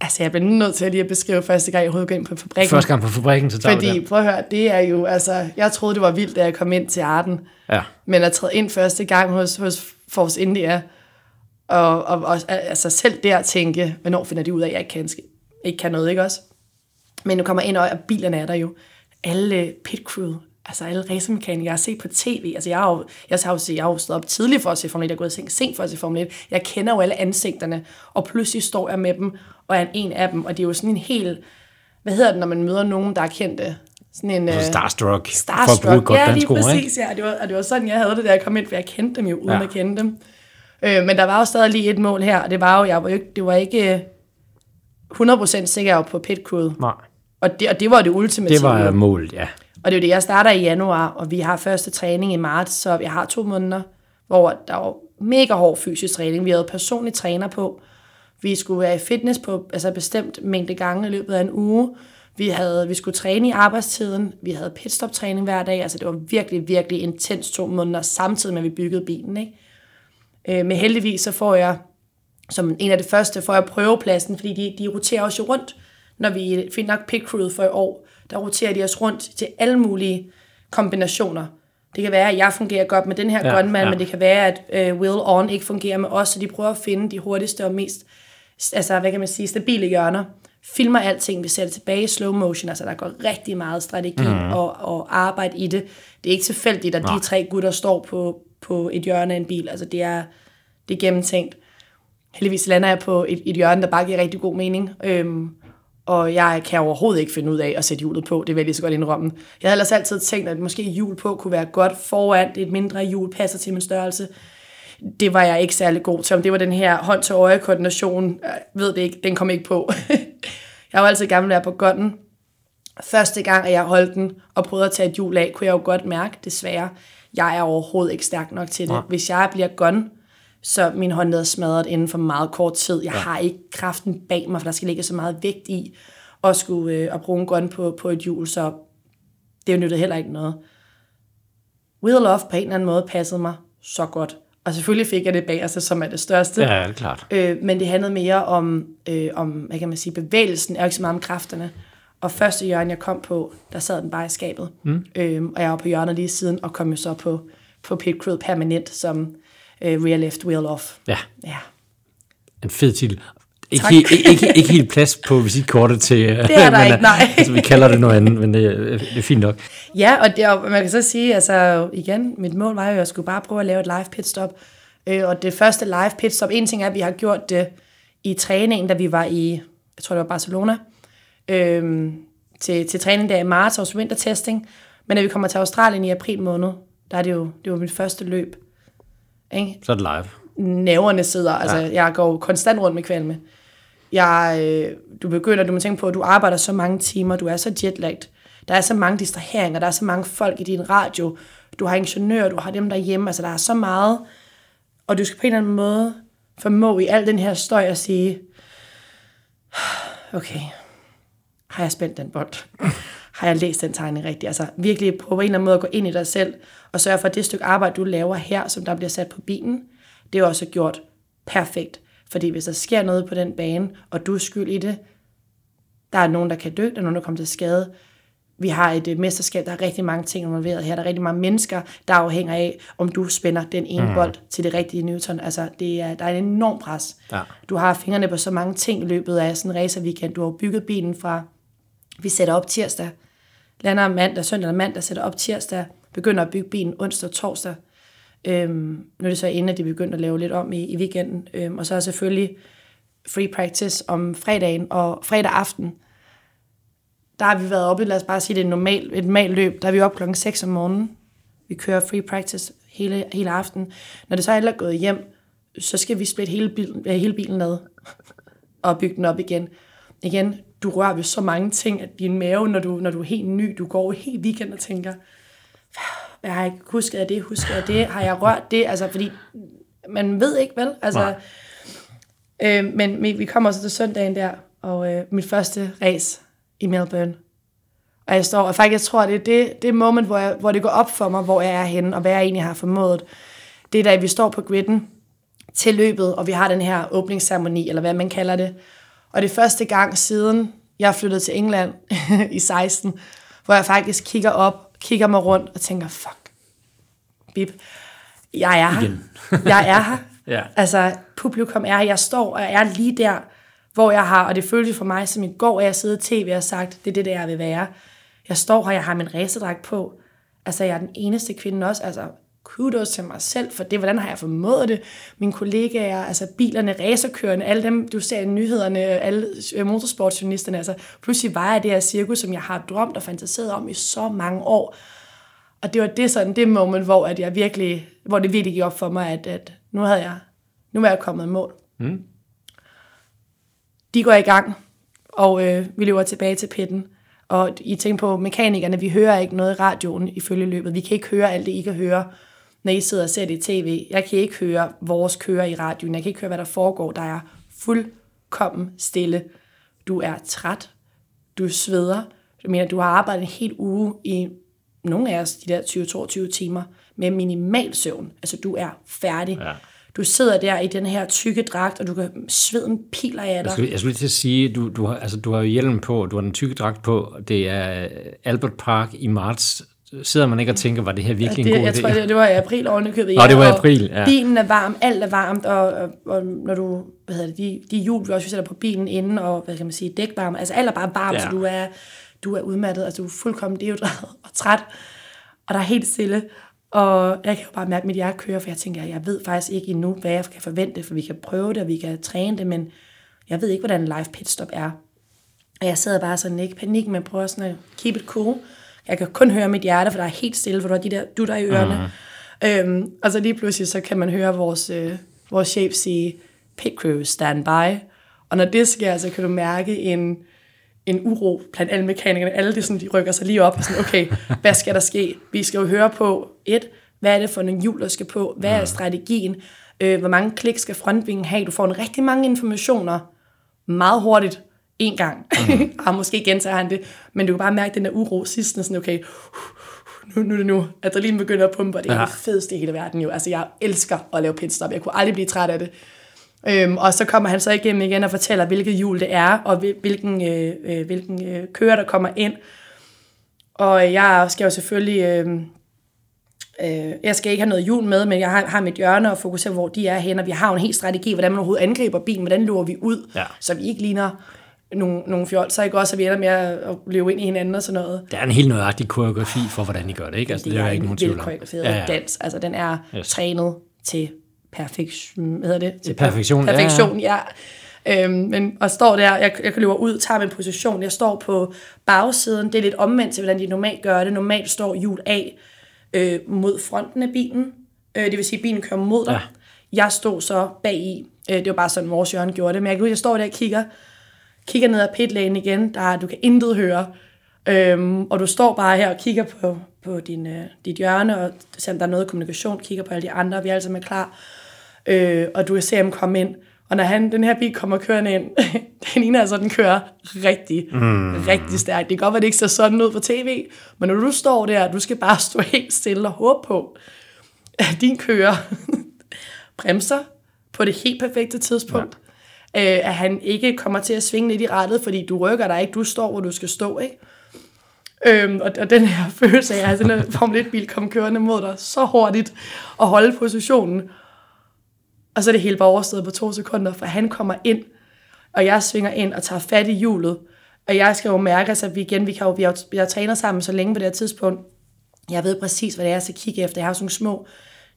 Altså, jeg bliver nødt til at lige at beskrive første gang, jeg overhovedet går ind på fabrikken. Første gang på fabrikken, så tager Fordi, prøv at høre, det er jo, altså, jeg troede, det var vildt, da jeg kom ind til Arden. Ja. Men at træde ind første gang hos, hos Force India, og, og, og altså selv der tænke, hvornår finder de ud af, at jeg ikke kan, ikke kan noget, ikke også? Men nu kommer ind, og bilerne er der jo. Alle pit crew, altså alle racermekanikere, jeg har set på tv, altså jeg har jo, jeg har jo, jeg har jo stået op tidligt for at se Formel 1, jeg har gået sent for at se Formel 1, jeg kender jo alle ansigterne, og pludselig står jeg med dem, og er en af dem, og det er jo sådan en helt, hvad hedder det, når man møder nogen, der er kendte? Sådan en... Uh, starstruck, starstruck, for at bruge godt ja, lige præcis, ja, det var, og det var sådan, jeg havde det, da jeg kom ind, for jeg kendte dem jo, uden ja. at kende dem. Øh, men der var jo stadig lige et mål her, og det var jo, jeg var jo ikke, det var ikke 100% sikker på pit crew. Nej. Og det, og det var det ultimative. Det var målet, ja. Og det er jo det, jeg starter i januar, og vi har første træning i marts, så jeg har to måneder, hvor der var mega hård fysisk træning. Vi havde personlig træner på. Vi skulle være i fitness på altså bestemt mængde gange i løbet af en uge. Vi, havde, vi skulle træne i arbejdstiden. Vi havde pitstop-træning hver dag. Altså det var virkelig, virkelig intens to måneder, samtidig med, at vi byggede bilen. Ikke? Øh, men heldigvis så får jeg, som en af det første, får jeg prøvepladsen, fordi de, de roterer også jo rundt, når vi finder nok pick crew for i år der roterer de os rundt til alle mulige kombinationer. Det kan være, at jeg fungerer godt med den her ja, gunman, ja. men det kan være, at uh, Will On ikke fungerer med os, så de prøver at finde de hurtigste og mest, altså hvad kan man sige, stabile hjørner. Filmer alting, vi ser det tilbage i slow motion, altså der går rigtig meget strategi mm. og, og arbejde i det. Det er ikke tilfældigt, at Nej. de tre gutter står på, på et hjørne af en bil, altså det er, det er gennemtænkt. heldigvis lander jeg på et, et hjørne, der bare giver rigtig god mening. Øhm, og jeg kan overhovedet ikke finde ud af at sætte hjulet på, det vil jeg lige så godt indrømme. Jeg havde ellers altid tænkt, at måske hjul på kunne være godt foran, det et mindre hjul passer til min størrelse. Det var jeg ikke særlig god til, om det var den her hånd-til-øje-koordination, jeg ved det ikke, den kom ikke på. jeg var altid gammel være på gunnen. Første gang, at jeg holdt den og prøvede at tage et hjul af, kunne jeg jo godt mærke, desværre, jeg er overhovedet ikke stærk nok til det. Ja. Hvis jeg bliver gun, så min hånd er smadret inden for meget kort tid. Jeg ja. har ikke kraften bag mig, for der skal ligge så meget vægt i at skulle øh, at bruge en gun på, på et hjul, så det nyttede heller ikke noget. Wheel Off på en eller anden måde passede mig så godt. Og selvfølgelig fik jeg det bagerste, som er det største. Ja, det er klart. Øh, men det handlede mere om, øh, om, hvad kan man sige, bevægelsen, og ikke så meget om kræfterne. Og første hjørne, jeg kom på, der sad den bare i skabet. Mm. Øhm, og jeg var på hjørnet lige siden, og kom jo så på, på pit crew permanent som øh, rear left wheel off. Ja. Ja. En fed titel. Ikke, ikke, ikke, ikke helt plads på visitkortet til... Det er der men, ikke, nej. altså, vi kalder det noget andet, men det, er- det er fint nok. Ja, og, det, og man kan så sige, altså igen, mit mål var jo, at jeg skulle bare prøve at lave et live pitstop. Øh, og det første live pitstop, en ting er, at vi har gjort det i træningen, da vi var i, jeg tror det var Barcelona, øh, til, til træning der i marts, vores vintertesting. Men når vi kommer til Australien i april måned, der er det jo, det var mit første løb. Ikke? Så er det live. Næverne sidder, altså jeg går konstant rundt med kvalme. Jeg, øh, du begynder, du må tænke på, at du arbejder så mange timer, du er så jetlagt, der er så mange distraheringer, der er så mange folk i din radio, du har ingeniører, du har dem derhjemme, altså der er så meget, og du skal på en eller anden måde formå i al den her støj at sige, okay, har jeg spændt den bold? Har jeg læst den tegning rigtigt? Altså virkelig på en eller anden måde at gå ind i dig selv, og sørge for, at det stykke arbejde, du laver her, som der bliver sat på bilen, det er også gjort perfekt. Fordi hvis der sker noget på den bane, og du er skyld i det, der er nogen, der kan dø, der er nogen, der kommer til skade. Vi har et øh, mesterskab, der er rigtig mange ting involveret her. Der er rigtig mange mennesker, der afhænger af, om du spænder den ene mm. bold til det rigtige Newton. Altså, det er, der er en enorm pres. Ja. Du har fingrene på så mange ting i løbet af sådan en racer weekend. Du har bygget bilen fra, vi sætter op tirsdag, lander mandag, søndag eller mandag, sætter op tirsdag, begynder at bygge bilen onsdag og torsdag. Øhm, nu er det så inden, at de begyndte at lave lidt om i, i weekenden. Øhm, og så er selvfølgelig free practice om fredagen og fredag aften. Der har vi været oppe, lad os bare sige, det er et normalt, et normalt løb. Der er vi oppe klokken 6 om morgenen. Vi kører free practice hele, hele aften. Når det så er gået hjem, så skal vi splitte hele bilen, øh, hele bilen ned og bygge den op igen. Igen, du rører ved så mange ting, at din mave, når du, når du er helt ny, du går helt weekend og tænker, jeg har ikke husket af det, husket af det, har jeg rørt det, altså fordi man ved ikke, vel? Altså, Nej. øh, men vi vi kommer så til søndagen der, og øh, mit første race i Melbourne. Og jeg står, og faktisk jeg tror, det er det, det moment, hvor, jeg, hvor det går op for mig, hvor jeg er henne, og hvad jeg egentlig har formået. Det er da vi står på gridden til løbet, og vi har den her åbningsceremoni, eller hvad man kalder det. Og det er første gang siden, jeg flyttede til England i 16, hvor jeg faktisk kigger op, kigger mig rundt og tænker, fuck, bip, jeg er her. Jeg er her. Ja. Altså, publikum er her. Jeg står og er lige der, hvor jeg har, og det føltes for mig som i går, at jeg sidder i tv og sagt, det er det, der jeg vil være. Jeg står her, jeg har min racerdragt på. Altså, jeg er den eneste kvinde også. Altså, kudos til mig selv, for det, hvordan har jeg formået det? Mine kollegaer, altså bilerne, racerkørende, alle dem, du ser i nyhederne, alle øh, motorsportsjournalisterne, altså pludselig var jeg det her cirkus, som jeg har drømt og fantaseret om i så mange år. Og det var det sådan, det moment, hvor at jeg virkelig, hvor det virkelig gik op for mig, at, at nu havde jeg, nu var jeg kommet i mål. Mm. De går i gang, og øh, vi løber tilbage til pitten. Og I tænker på mekanikerne, vi hører ikke noget i radioen ifølge løbet. Vi kan ikke høre alt det, I kan høre, når I sidder og ser det i tv. Jeg kan ikke høre vores kører i radioen. Jeg kan ikke høre, hvad der foregår. Der er fuldkommen stille. Du er træt. Du sveder. Jeg mener, du har arbejdet en hel uge i nogle af os, de der 20-22 timer, med minimal søvn. Altså, du er færdig. Ja. Du sidder der i den her tykke dragt, og du kan sveden piler af Jeg dig. skulle, jeg skulle lige til at sige, du, du, har, altså, du har jo hjelm på, du har den tykke dragt på, det er øh, Albert Park i marts. Sidder man ikke og tænker, var det her virkelig det, en god jeg idé? tror, det, det var i april ovenikøbet. Nå, det var i april, ja. Bilen er varm, alt er varmt, og, og, og når du, hvad hedder det, de, de hjul, vi også sætter på bilen inden, og hvad kan man sige, dækvarme, altså alt er bare varmt, Ja. ja. så du er, du er udmattet, altså du er fuldkommen dehydreret og træt, og der er helt stille, Og jeg kan jo bare mærke, at mit hjerte kører, for jeg tænker, jeg ved faktisk ikke endnu, hvad jeg kan forvente, for vi kan prøve det, og vi kan træne det, men jeg ved ikke, hvordan en live pitstop er. Og jeg sidder bare sådan, ikke panik, men prøver sådan at keep it cool. Jeg kan kun høre mit hjerte, for der er helt stille, for der er de der dutter i ørerne. Mm. Øhm, og så lige pludselig, så kan man høre vores, øh, vores chef sige, pit crew, stand by. Og når det sker, så kan du mærke en, en uro blandt alle mekanikerne. Alle de, sådan, de rykker sig lige op og sådan, okay, hvad skal der ske? Vi skal jo høre på, et, hvad er det for en hjul, der skal på? Hvad er strategien? Øh, hvor mange klik skal frontvingen have? Du får en rigtig mange informationer meget hurtigt en gang. Mm. og måske gentager han det, men du kan bare mærke den der uro sidst, sådan, okay, nu, nu det nu. Adrenalin begynder at pumpe, og det er ja. det fedeste i hele verden jo. Altså, jeg elsker at lave pitstop. Jeg kunne aldrig blive træt af det. Øhm, og så kommer han så igennem igen og fortæller, hvilket hjul det er, og hvilken, øh, øh, hvilken øh, kører, der kommer ind. Og jeg skal jo selvfølgelig... Øh, øh, jeg skal ikke have noget hjul med, men jeg har, har mit hjørne og fokusere, hvor de er henne, og vi har jo en helt strategi, hvordan man overhovedet angriber bilen, hvordan løber vi ud, ja. så vi ikke ligner nogle, nogle fjolser, ikke også, at vi ender med at løbe ind i hinanden og sådan noget. Der er en helt nøjagtig koreografi for, hvordan I gør det, ikke? Altså, det, det er, er ikke nogen tvivl om. Ja, ja. dans, altså den er yes. trænet til perfektion, hedder det? Til perfektion, perfektion ja. ja. Øhm, men, og står der, jeg, jeg kan løbe ud, tager min position, jeg står på bagsiden, det er lidt omvendt til, hvordan de normalt gør det. Normalt står hjul af øh, mod fronten af bilen, øh, det vil sige, at bilen kører mod dig. Ja. Jeg stod så bag i, øh, det var bare sådan, vores hjørne gjorde det, men jeg kan jeg står der og kigger, kigger ned ad pitlane igen, der du kan intet høre, øhm, og du står bare her og kigger på, på din, øh, dit hjørne, og ser, om der er noget kommunikation, kigger på alle de andre, vi er alle sammen klar, øh, og du kan se ham komme ind. Og når han, den her bil kommer kørende ind, den ene altså, den kører rigtig, mm. rigtig stærkt. Det kan godt være, det ikke ser sådan ud på tv, men når du står der, du skal bare stå helt stille og håbe på, at din kører bremser på det helt perfekte tidspunkt. Ja. Øh, at han ikke kommer til at svinge lidt i rettet, fordi du rykker dig ikke, du står, hvor du skal stå, ikke? Øhm, og, og den her følelse af, at den her Formel 1-bil kom kørende mod dig så hurtigt, og holde positionen, og så er det hele bare overstået på to sekunder, for han kommer ind, og jeg svinger ind og tager fat i hjulet. Og jeg skal jo mærke, altså, at vi igen, vi, kan jo, vi, har, vi har trænet sammen så længe på det her tidspunkt. Jeg ved præcis, hvad det er, jeg skal kigge efter. Jeg har sådan nogle små,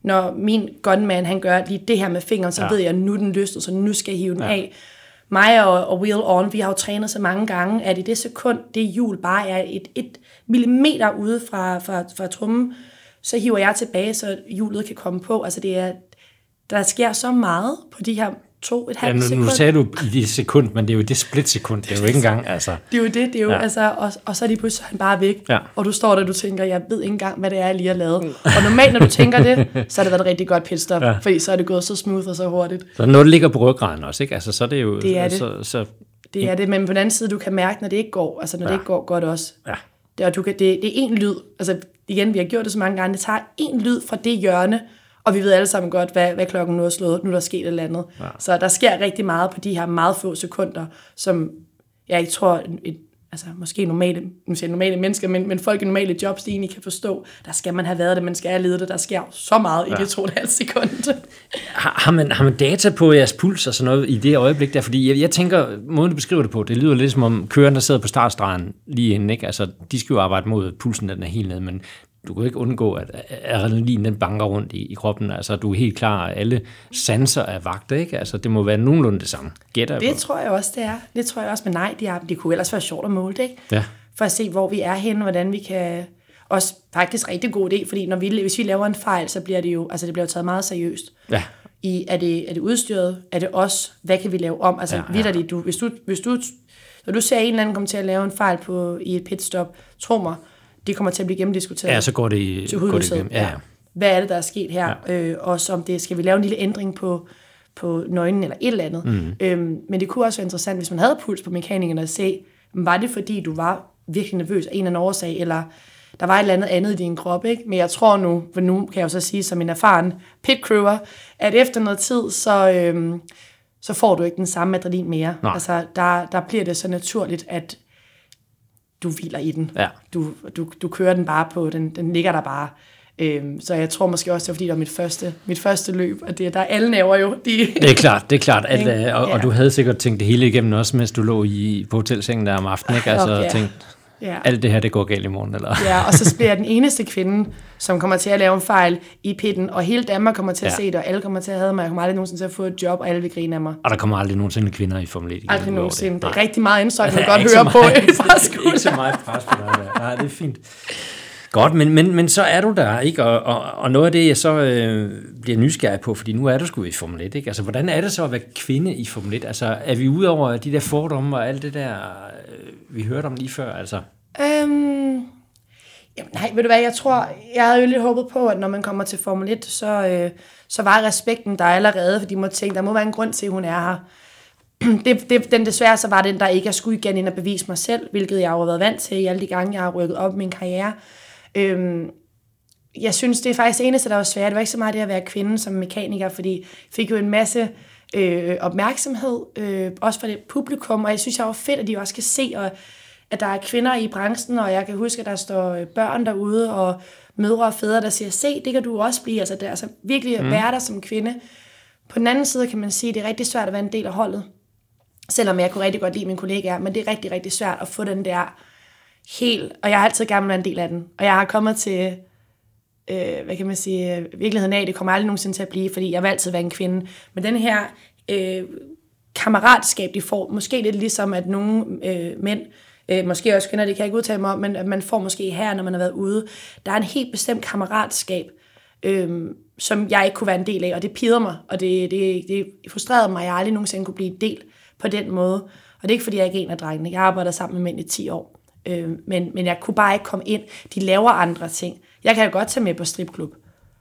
når min gunman, han gør lige det her med fingeren, så ja. ved jeg, at nu er den løsnet, så nu skal jeg hive den ja. af. Mig og, og Wheel On, vi har jo trænet så mange gange, at i det sekund, det hjul bare er et, et millimeter ude fra, fra, fra trummen, så hiver jeg tilbage, så hjulet kan komme på. Altså det er, der sker så meget på de her to et halvt ja, nu, sekund. Nu sagde du i det sekund, men det er jo det splitsekund, det er jo ikke engang, altså. Det er jo det, det er jo, ja. altså, og, og så er de pludselig han bare væk, ja. og du står der, du tænker, jeg ved ikke engang, hvad det er, jeg lige har lavet. Mm. Og normalt, når du tænker det, så har det været et rigtig godt pitstop, ja. fordi så er det gået så smooth og så hurtigt. Så når det ligger på ryggraden også, ikke? Altså, så er det jo... Det er det. Så, så, det er det, men på den anden side, du kan mærke, når det ikke går, altså når ja. det ikke går godt også. Ja. Det, og du kan, det, det er en lyd, altså igen, vi har gjort det så mange gange, det tager en lyd fra det hjørne, og vi ved alle sammen godt, hvad, hvad klokken nu er slået, nu er der sket et eller andet. Ja. Så der sker rigtig meget på de her meget få sekunder, som jeg ikke tror, et, altså måske normale, nu siger normale mennesker, men, men folk i normale jobs, de egentlig kan forstå, der skal man have været det, man skal have ledet det, der sker så meget ja. i det to og halvt sekund. har, har, man, har man data på jeres puls og sådan noget i det øjeblik der? Fordi jeg, jeg tænker, måden du beskriver det på, det lyder lidt som om kørende, der sidder på startstregen lige inden, ikke? Altså, de skal jo arbejde mod pulsen, den er helt ned, men du kan ikke undgå, at adrenalin den banker rundt i, i kroppen. Altså, du er helt klar, at alle sanser er vagt, ikke? Altså, det må være nogenlunde det samme. Gætter det på. tror jeg også, det er. Det tror jeg også, men nej, de, er, de kunne ellers være sjovt at måle det, ikke? Ja. For at se, hvor vi er henne, hvordan vi kan... Også faktisk rigtig god idé, fordi når vi, hvis vi laver en fejl, så bliver det jo, altså det bliver jo taget meget seriøst. Ja. I, er, det, er det udstyret? Er det os? Hvad kan vi lave om? Altså, ja, ja. du, hvis du, hvis du, når du ser en eller anden komme til at lave en fejl på, i et pitstop, tro mig, det kommer til at blive gennemdiskuteret. Ja, så går det, til går det igennem. Ja, ja. Hvad er det, der er sket her? Ja. Øh, og om det, skal vi lave en lille ændring på, på nøglen eller et eller andet. Mm. Øhm, men det kunne også være interessant, hvis man havde puls på mekanikerne, at se, var det fordi, du var virkelig nervøs af en eller anden årsag, eller der var et eller andet andet i din krop, ikke? Men jeg tror nu, for nu kan jeg jo så sige som en erfaren pit crewer, at efter noget tid, så, øhm, så får du ikke den samme adrenalin mere. Nej. Altså, der, der bliver det så naturligt, at du hviler i den. Ja. Du, du, du kører den bare på, den, den ligger der bare. Øhm, så jeg tror måske også, det var fordi, det var mit første, mit første løb, og det, der er alle nerver jo. De, det er klart, det er klart. At, og, ja. og, du havde sikkert tænkt det hele igennem også, mens du lå i, på hotelsengen der om aftenen, ikke? Altså, okay. tænkt, Ja. alt det her, det går galt i morgen, eller? Ja, og så bliver jeg den eneste kvinde, som kommer til at lave en fejl i pitten, og hele Danmark kommer til at Ja. se det, og alle kommer til at have mig. Jeg kommer aldrig nogensinde til at få et job, og alle vil grine af mig. Og der kommer aldrig nogensinde kvinder i Formel 1. igen, Aldrig nogensinde. Det er Nej. rigtig meget indsøjt, man godt høre på meget- Ikke så meget pres på dig der. Nej, det er fint. Godt, men, men, men så er du der, ikke? Og, og, og noget af det, jeg så øh, bliver nysgerrig på, fordi nu er du sgu i Formel 1, ikke? Altså, hvordan er det så at være kvinde i Formel 1? Altså, er vi ude over de der fordomme og alt det der, øh, vi hørte om lige før? Altså, Øhm, jamen, nej, ved du hvad, jeg tror, jeg havde jo lidt håbet på, at når man kommer til Formel 1, så, øh, så var respekten der allerede, fordi de må tænke, der må være en grund til, at hun er her. Det, det, den desværre så var den, der ikke jeg skulle igen ind og bevise mig selv, hvilket jeg har været vant til i alle de gange, jeg har rykket op i min karriere. Øhm, jeg synes, det er faktisk det eneste, der var svært. Det var ikke så meget det at være kvinde som mekaniker, fordi jeg fik jo en masse øh, opmærksomhed, øh, også fra det publikum, og jeg synes, det var fedt, at de også kan se, og, at der er kvinder i branchen, og jeg kan huske, at der står børn derude, og mødre og fædre, der siger, se, det kan du også blive. Altså, det er altså virkelig at være der som kvinde. På den anden side kan man sige, at det er rigtig svært at være en del af holdet. Selvom jeg kunne rigtig godt lide mine kollegaer, men det er rigtig, rigtig svært at få den der helt, og jeg har altid gerne været en del af den. Og jeg har kommet til, øh, hvad kan man sige, øh, virkeligheden af, det kommer aldrig nogensinde til at blive, fordi jeg vil altid være en kvinde. Men den her øh, kammeratskab, de får, måske lidt ligesom, at nogle øh, mænd, øh, måske også kvinder, det kan jeg ikke udtale mig om, men at man får måske her, når man har været ude, der er en helt bestemt kammeratskab, øh, som jeg ikke kunne være en del af, og det pider mig, og det, det, det frustrerede mig, at jeg aldrig nogensinde kunne blive en del på den måde. Og det er ikke, fordi jeg ikke er en af drengene. Jeg arbejder sammen med mænd i 10 år. Øh, men, men jeg kunne bare ikke komme ind. De laver andre ting. Jeg kan jo godt tage med på stripklub.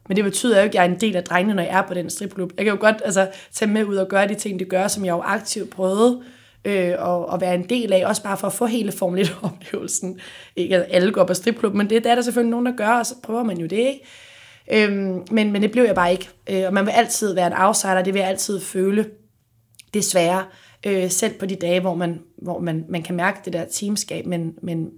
Men det betyder jo ikke, at jeg er en del af drengene, når jeg er på den stripklub. Jeg kan jo godt altså, tage med ud og gøre de ting, de gør, som jeg jo aktivt prøvede øh, at, at være en del af, også bare for at få hele Formel 1-oplevelsen. Ikke at alle går på stripklub, men det, det er der selvfølgelig nogen, der gør, og så prøver man jo det, ikke? Øhm, men, men det blev jeg bare ikke. Øh, og man vil altid være en outsider, det vil jeg altid føle, desværre. Øh, selv på de dage, hvor man, hvor man, man kan mærke det der teamskab, men, men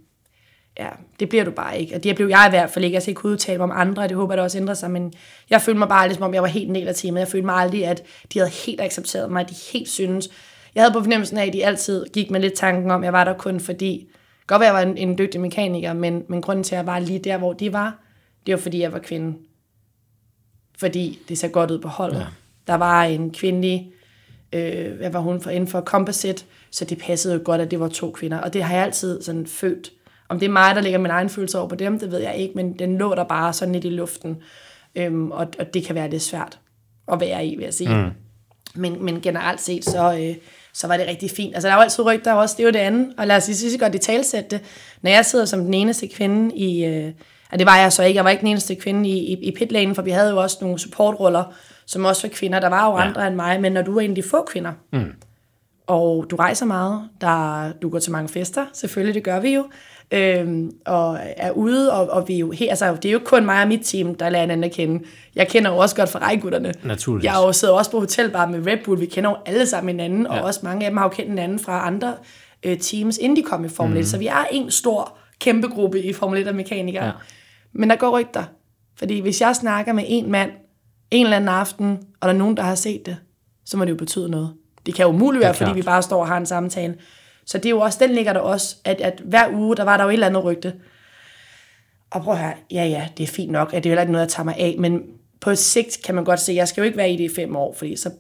ja, det bliver du bare ikke. Og det blev jeg i hvert fald ikke. Jeg skal ikke kunne udtale mig om andre, og det håber jeg, det også ændrer sig, men jeg følte mig bare aldrig, som om jeg var helt en del af teamet. Jeg følte mig aldrig, at de havde helt accepteret mig, at de helt synes. Jeg havde på fornemmelsen af, at de altid gik med lidt tanken om, at jeg var der kun fordi, godt være, jeg var en, en dygtig mekaniker, men, men grunden til, at jeg var lige der, hvor de var, det var fordi, jeg var kvinde. Fordi det ser godt ud på holdet. Ja. Der var en kvindelig, øh, hvad var hun for, inden for composite, så det passede jo godt, at det var to kvinder. Og det har jeg altid sådan følt. Om det er mig, der lægger min egen følelse over på dem, det ved jeg ikke, men den lå der bare sådan lidt i luften. Øhm, og, og det kan være lidt svært at være i, vil jeg sige. Mm. Men, men generelt set, så, øh, så var det rigtig fint. Altså, der er jo altid rygter også, det er jo det andet. Og lad os lige så godt i talsætte det. Når jeg sidder som den eneste kvinde i... Øh, og det var jeg så ikke. Jeg var ikke den eneste kvinde i, i, i pitlanen, for vi havde jo også nogle supportroller, som også var kvinder. Der var jo ja. andre end mig, men når du er en af de få kvinder, mm. og du rejser meget, der, du går til mange fester, selvfølgelig, det gør vi jo, øhm, og er ude, og, og vi er jo helt, altså, det er jo ikke kun mig og mit team, der lærer hinanden at kende. Jeg kender jo også godt fra rejgutterne. Naturligvis. Jeg jo siddet også på hotelbar med Red Bull, vi kender jo alle sammen hinanden, ja. Og også mange af dem har jo kendt hinanden fra andre øh, teams, inden de kom i Formel 1. Mm. Så vi er en stor, kæmpe gruppe i Formel 1 af mekanikere. Ja. Men der går rygter. Fordi hvis jeg snakker med en mand en eller anden aften, og der er nogen, der har set det, så må det jo betyde noget. Det kan jo umuligt være, fordi vi bare står og har en samtale. Så det er jo også, den ligger der også, at, at hver uge, der var der jo et eller andet rygte. Og prøv at høre, ja ja, det er fint nok, at det er heller ikke noget, jeg tager mig af, men på sigt kan man godt se, at jeg skal jo ikke være i det i fem år, fordi så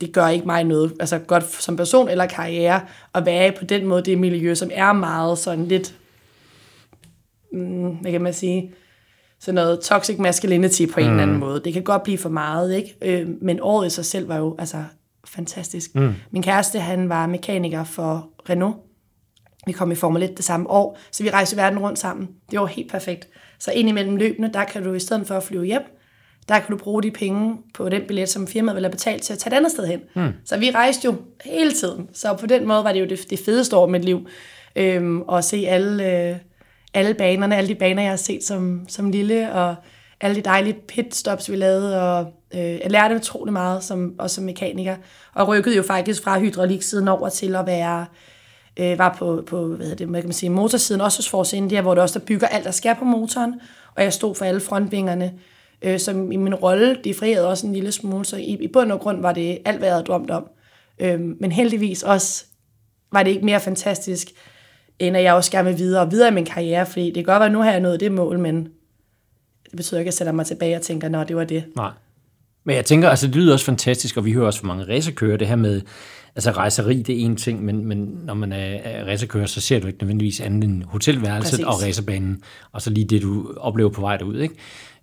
det gør ikke mig noget, altså godt som person eller karriere, at være på den måde det miljø, som er meget sådan lidt, mm, hvad kan man sige, sådan noget toxic masculinity på en eller anden måde. Det kan godt blive for meget, ikke? Øh, men året i sig selv var jo altså fantastisk. Mm. Min kæreste, han var mekaniker for Renault. Vi kom i Formel 1 det samme år, så vi rejste verden rundt sammen. Det var helt perfekt. Så indimellem løbende, der kan du i stedet for at flyve hjem, der kan du bruge de penge på den billet, som firmaet vil have betalt til at tage et andet sted hen. Mm. Så vi rejste jo hele tiden. Så på den måde var det jo det, det fedeste år i mit liv. Øhm, at se alle, øh, alle banerne, alle de baner, jeg har set som, som lille, og alle de dejlige pitstops, vi lavede, og øh, jeg lærte utrolig meget, som, også som mekaniker, og rykkede jo faktisk fra hydrauliksiden over til at være øh, var på, på hvad hedder det, hvad kan man sige, motorsiden, også hos Force India, hvor det også der bygger alt, der skal på motoren, og jeg stod for alle frontvingerne, øh, som i min rolle differerede også en lille smule, så i, i bund og grund var det alt, hvad jeg havde drømt om. Øh, men heldigvis også var det ikke mere fantastisk, end at jeg også gerne vil videre og videre i min karriere, fordi det kan godt være, at nu har jeg nået det mål, men det betyder ikke, at jeg sætter mig tilbage og tænker, nå, det var det. Nej. Men jeg tænker, altså det lyder også fantastisk, og vi hører også for mange racerkører, det her med, altså rejseri, det er en ting, men, men når man er, er racerkører, så ser du ikke nødvendigvis andet end hotelværelset Præcis. og racerbanen, og så lige det, du oplever på vej derud, ikke?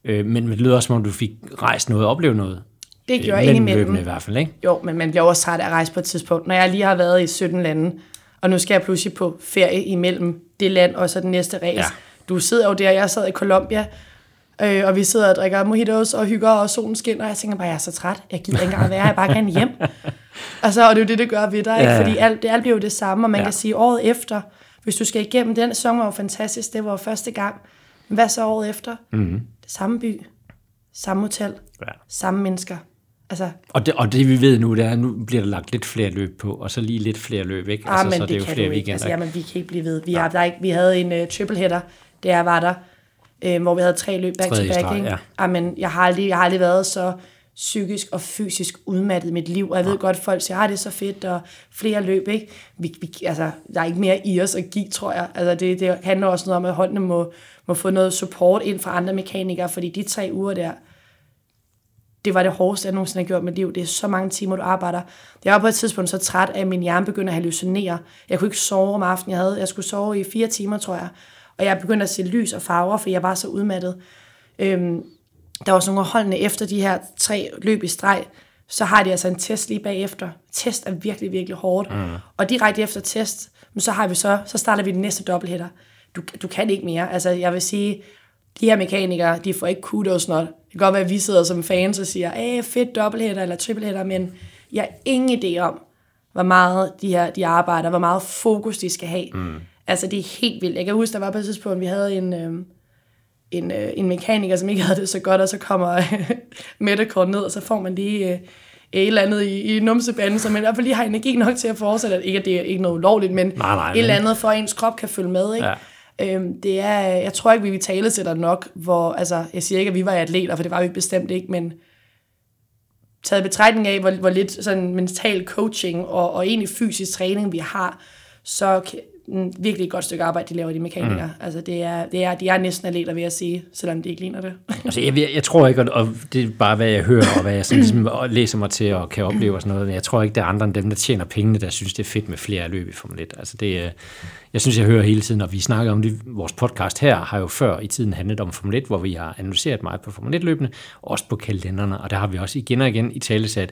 Øh, men det lyder også, som om du fik rejst noget og oplevet noget. Det gjorde jeg mellem indimellem. løbende i hvert fald, ikke? Jo, men man bliver også træt af at rejse på et tidspunkt. Når jeg lige har været i 17 lande, og nu skal jeg pludselig på ferie imellem det land og så den næste race. Ja. Du sidder jo der, jeg sad i Colombia, øh, og vi sidder og drikker mojitos og hygger, og solen skinner, og jeg tænker bare, jeg er så træt, jeg gider ikke engang være jeg bare gerne hjem. og, så, og det er jo det, det gør ved dig, ikke? Fordi alt, det alt bliver jo det samme, og man Ja. kan sige, året efter, hvis du skal igennem, den sæson var jo fantastisk, det var jo første gang, men hvad så året efter? Mm-hmm. Det samme by, samme hotel, Ja. samme mennesker. Altså, Og det, og det vi ved nu, det er, at nu bliver der lagt lidt flere løb på, og så lige lidt flere løb, ikke? Ah, men så det, det er jo flere ikke. weekender. Altså, jamen, vi kan ikke blive ved. Vi, har, der er ikke, vi havde en uh, triple header, da jeg var der, øh, hvor vi havde tre løb back to back. ikke? ja. Amen, jeg, har aldrig, jeg har aldrig været så psykisk og fysisk udmattet i mit liv. Og jeg ved godt, folk siger, at det er så fedt, og flere løb, ikke? Vi, vi, altså, der er ikke mere i os at give, tror jeg. Altså, det, det handler også noget om, at holdene må, må få noget support ind fra andre mekanikere, fordi de tre uger der, det var det hårdeste, jeg nogensinde har gjort i mit liv. Det er så mange timer, du arbejder. Jeg var på et tidspunkt så træt, at min hjerne begyndte at hallucinere. Jeg kunne ikke sove om aftenen. Jeg, havde, jeg skulle sove i fire timer, tror jeg. Og jeg begyndte at se lys og farver, for jeg var så udmattet. Øhm, der var sådan nogle af holdene efter de her tre løb i streg, så har de altså en test lige bagefter. Test er virkelig, virkelig hårdt. Mm. Og direkte efter test, så har vi så, så starter vi den næste dobbelthætter. Du, du kan ikke mere. Altså, jeg vil sige, de her mekanikere, de får ikke kudos not. Det kan godt være, at vi sidder som fans og siger, æh, fedt dobbelthætter eller triplehætter, men jeg har ingen idé om, hvor meget de her de arbejder, hvor meget fokus de skal have. Mm. Altså, det er helt vildt. Jeg kan huske, der var på et tidspunkt, vi havde en, øh, en, øh, en mekaniker, som ikke havde det så godt, og så kommer Mette kort ned, og så får man lige øh, et eller andet i, i numsebanden, så man i hvert fald lige har energi nok til at fortsætte. Ikke at det er ikke noget ulovligt, men Nej, nej, et eller andet, for at ens krop kan følge med. Ikke? Ja. Øhm, det er, jeg tror ikke, vi vil tale til dig nok, hvor, altså, jeg siger ikke, at vi var atleter, for det var vi bestemt ikke, men taget betragtning af, hvor, hvor lidt sådan mental coaching og, og egentlig fysisk træning vi har, så virkelig et godt stykke arbejde, de laver, de mekanikere. Mm. Altså, det er, det er, de er næsten atleter, vil jeg sige, selvom de ikke ligner det. Altså, jeg, jeg, jeg tror ikke, og, og det er bare, hvad jeg hører, og hvad jeg sådan, ligesom, læser mig til og kan opleve og sådan noget, men jeg tror ikke, der er andre end dem, der tjener pengene, der synes, det er fedt med flere løb i Formel 1. Altså, det, jeg synes, jeg hører hele tiden, og vi snakker om det, vores podcast her har jo før i tiden handlet om Formel 1, hvor vi har analyseret meget på Formel 1-løbene, også på kalenderne, og der har vi også igen og igen i tale sat,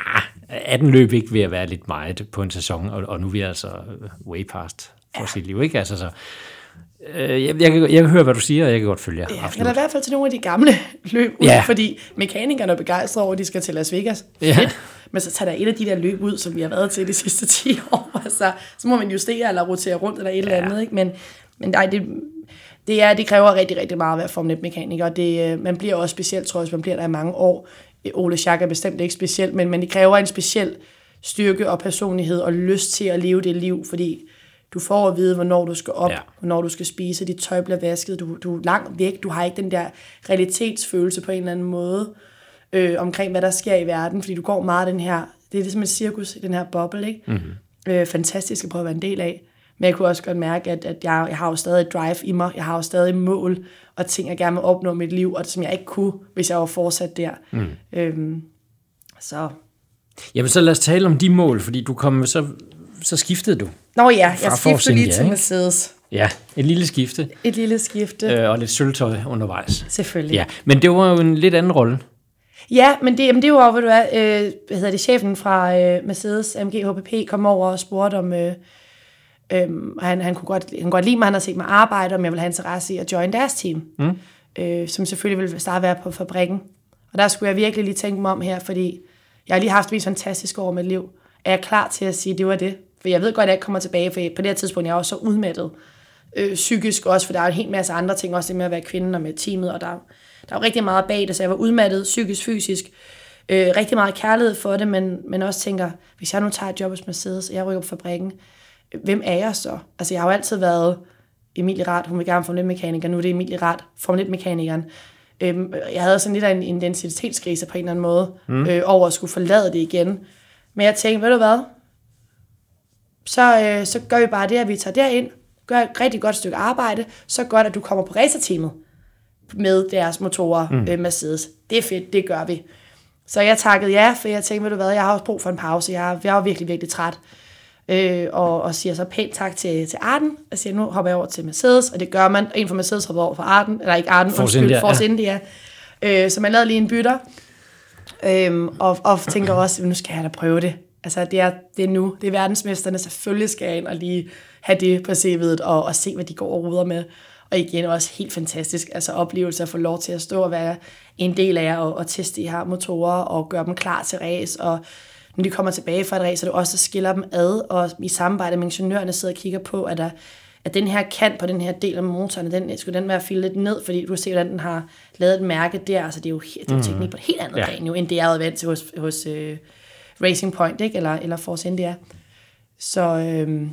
ah, 18 løb ikke ved at være lidt meget på en sæson, og, og nu er vi altså way past for sit liv, ikke? Altså, så, øh, jeg, jeg, kan, jeg kan høre, hvad du siger, og jeg kan godt følge jer. Ja, absolut. eller i hvert fald til nogle af de gamle løb ud, Ja. ja. fordi mekanikerne er begejstrede over, at de skal til Las Vegas. Ja. Fedt. Men så tager der et af de der løb ud, som vi har været til de sidste 10 år. Altså, så må man justere eller rotere rundt eller et eller andet. Ikke? Men, men nej, det, det, er, det kræver rigtig, rigtig meget at være Formel 1-mekaniker. og Det, øh, man bliver også specielt, tror jeg, man bliver der i mange år. Ole Schack er bestemt ikke specielt, men, men det kræver en speciel styrke og personlighed og lyst til at leve det liv, fordi du får at vide, hvornår du skal op, Ja. hvornår du skal spise, dit tøj bliver vasket, du, du er langt væk, du har ikke den der realitetsfølelse på en eller anden måde øh, omkring, hvad der sker i verden, fordi du går meget den her, det er ligesom et cirkus i den her boble, ikke? Mm-hmm. Øh, fantastisk at prøve at være en del af. Men jeg kunne også godt mærke, at, at jeg, jeg har jo stadig drive i mig, jeg har jo stadig mål og ting, jeg gerne vil opnå i mit liv, og som jeg ikke kunne, hvis jeg var fortsat der. Mm. Øhm, så Jamen så lad os tale om de mål, fordi du kom, så, så skiftede du. Nå ja, jeg Fra skiftede lige til? Mercedes. Ja, et lille skifte, Et lille skifte, øh. og lidt sølvtøj undervejs. selvfølgelig. Ja, men det var jo en lidt anden rolle. Ja, men det, jamen det var, hvor du er, øh, hvad hedder det, chefen fra øh, Mercedes AMG HPP kom over og spurgte om, øh, øh, og han, han, kunne godt, han kunne godt lide mig, han har set mig arbejde, om jeg ville have interesse i at join deres team, mm. øh, som selvfølgelig ville starte være på fabrikken. Og der skulle jeg virkelig lige tænke mig om her, fordi jeg har lige haft et mest fantastisk år med mit liv. Er jeg klar til at sige, at det var det? For jeg ved godt, at jeg ikke kommer tilbage, for på det her tidspunkt jeg er jeg også så udmattet. Øh, psykisk også, for der er en hel masse andre ting, også det med at være kvinde og med teamet, og der, der er jo rigtig meget bag det, så jeg var udmattet psykisk, fysisk. Øh, rigtig meget kærlighed for det, men, men også tænker, hvis jeg nu tager et job hos Mercedes, og jeg rykker på fabrikken, hvem er jeg så? Altså jeg har jo altid været Emilie Rat, hun vil gerne Formel 1-mekaniker, nu er det Emilie Rat, Formel 1-mekanikeren. Øhm, jeg havde sådan lidt af en identitetskrise på en eller anden måde, mm. øh, over at skulle forlade det igen. Men jeg tænkte, ved du hvad, så, øh, så gør vi bare det, at vi tager derind, gør et rigtig godt stykke arbejde, så godt, at du kommer på racerteamet med deres motorer, mm. øh, Mercedes. Det er fedt, det gør vi. Så jeg takkede ja, for jeg tænkte, ved du hvad, jeg har også brug for en pause. Jeg, jeg er virkelig, virkelig træt. Øh, og, og siger så pænt tak til, til Arden, og siger, nu hopper jeg over til Mercedes, og det gør man. En fra Mercedes hopper over for Arden, eller ikke Arden, Force undskyld, India, Force ja. India. Øh, så man lavede lige en bytter, øhm, og, og tænker også, nu skal jeg da prøve det. Altså, det er, det er nu. Det er verdensmesterne. Selvfølgelig skal jeg ind og lige have det på CV'et og, og se, hvad de går og ruder med. Og igen også helt fantastisk. Altså oplevelse at få lov til at stå og være en del af og, og teste de her motorer og gøre dem klar til race. Og når de kommer tilbage fra et race, så er det også, der skiller dem ad. Og i samarbejde med ingeniørerne sidder og kigger på, at der at den her kant på den her del af motoren, den, skulle den være filet lidt ned, fordi du kan se, hvordan den har lavet et mærke der. Altså det er jo, det er jo teknik på et helt andet Ja. plan, jo, end det havde vant til hos, hos uh, Racing Point, ikke? Eller, eller Force India. Så øhm,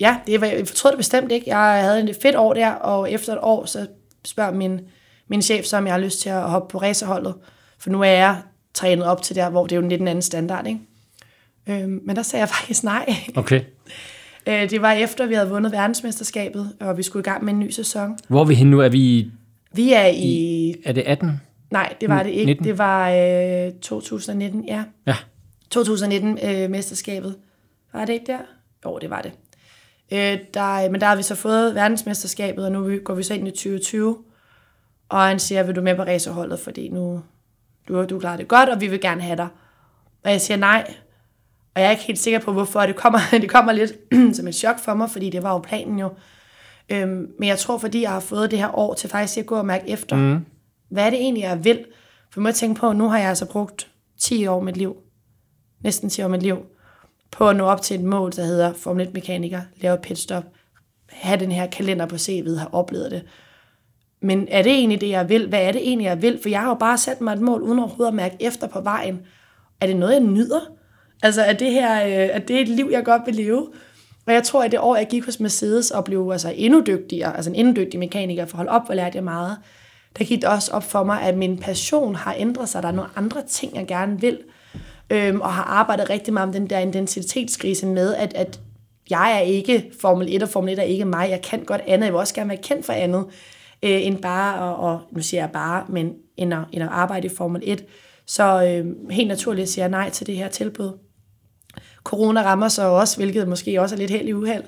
ja, det var, jeg fortrød det bestemt ikke. Jeg havde et fedt år der, og efter et år, så spørger min, min chef så, om jeg har lyst til at hoppe på racerholdet. For nu er jeg trænet op til der, hvor det er jo lidt en anden standard, ikke? Øhm, men der sagde jeg faktisk nej. Okay. Øh, det var efter, vi havde vundet verdensmesterskabet, og vi skulle i gang med en ny sæson. Hvor er vi henne nu? Er vi i, Vi er i... er det 18? Nej, det var det ikke. 19? Det var øh, 2019, ja. Ja. 2019-mesterskabet. var det ikke der? Jo, det var det. Øh, der, men der har vi så fået verdensmesterskabet, og nu går vi så ind i 2020. Og han siger, vil du med på racerholdet, fordi nu du, du klarer det godt, og vi vil gerne have dig. Og jeg siger nej. Og jeg er ikke helt sikker på, hvorfor. Det kommer, det kommer lidt som et chok for mig, fordi det var jo planen jo. Øhm, men jeg tror, fordi jeg har fået det her år til faktisk at gå og mærke efter, mm. hvad er det egentlig, jeg vil? For må tænke på, nu har jeg altså brugt 10 år af mit liv, næsten 10 år af mit liv, på at nå op til et mål, der hedder Formel 1-mekaniker, lave et pitstop, have den her kalender på CV'et, have oplevet det. Men er det egentlig det, jeg vil? Hvad er det egentlig, jeg vil? For jeg har jo bare sat mig et mål, uden overhovedet at mærke efter på vejen. Er det noget, jeg nyder? Altså, er det her øh, er det et liv, jeg godt vil leve? Og jeg tror, at det år, jeg gik hos Mercedes og blev altså endnu dygtigere, altså en endnu dygtig mekaniker, for at holde op, hvor lærte jeg meget, der gik det også op for mig, at min passion har ændret sig. Der er nogle andre ting, jeg gerne vil. Øhm, og har arbejdet rigtig meget om den der identitetskrise med, at, at jeg er ikke Formel 1, og Formel 1 er ikke mig. Jeg kan godt andet. Jeg vil også gerne være kendt for andet, øh, end bare, og, og nu siger jeg bare, men end at, end at arbejde i Formel 1. Så øh, helt naturligt siger jeg nej til det her tilbud. Corona rammer så også, hvilket måske også er lidt held i uheld.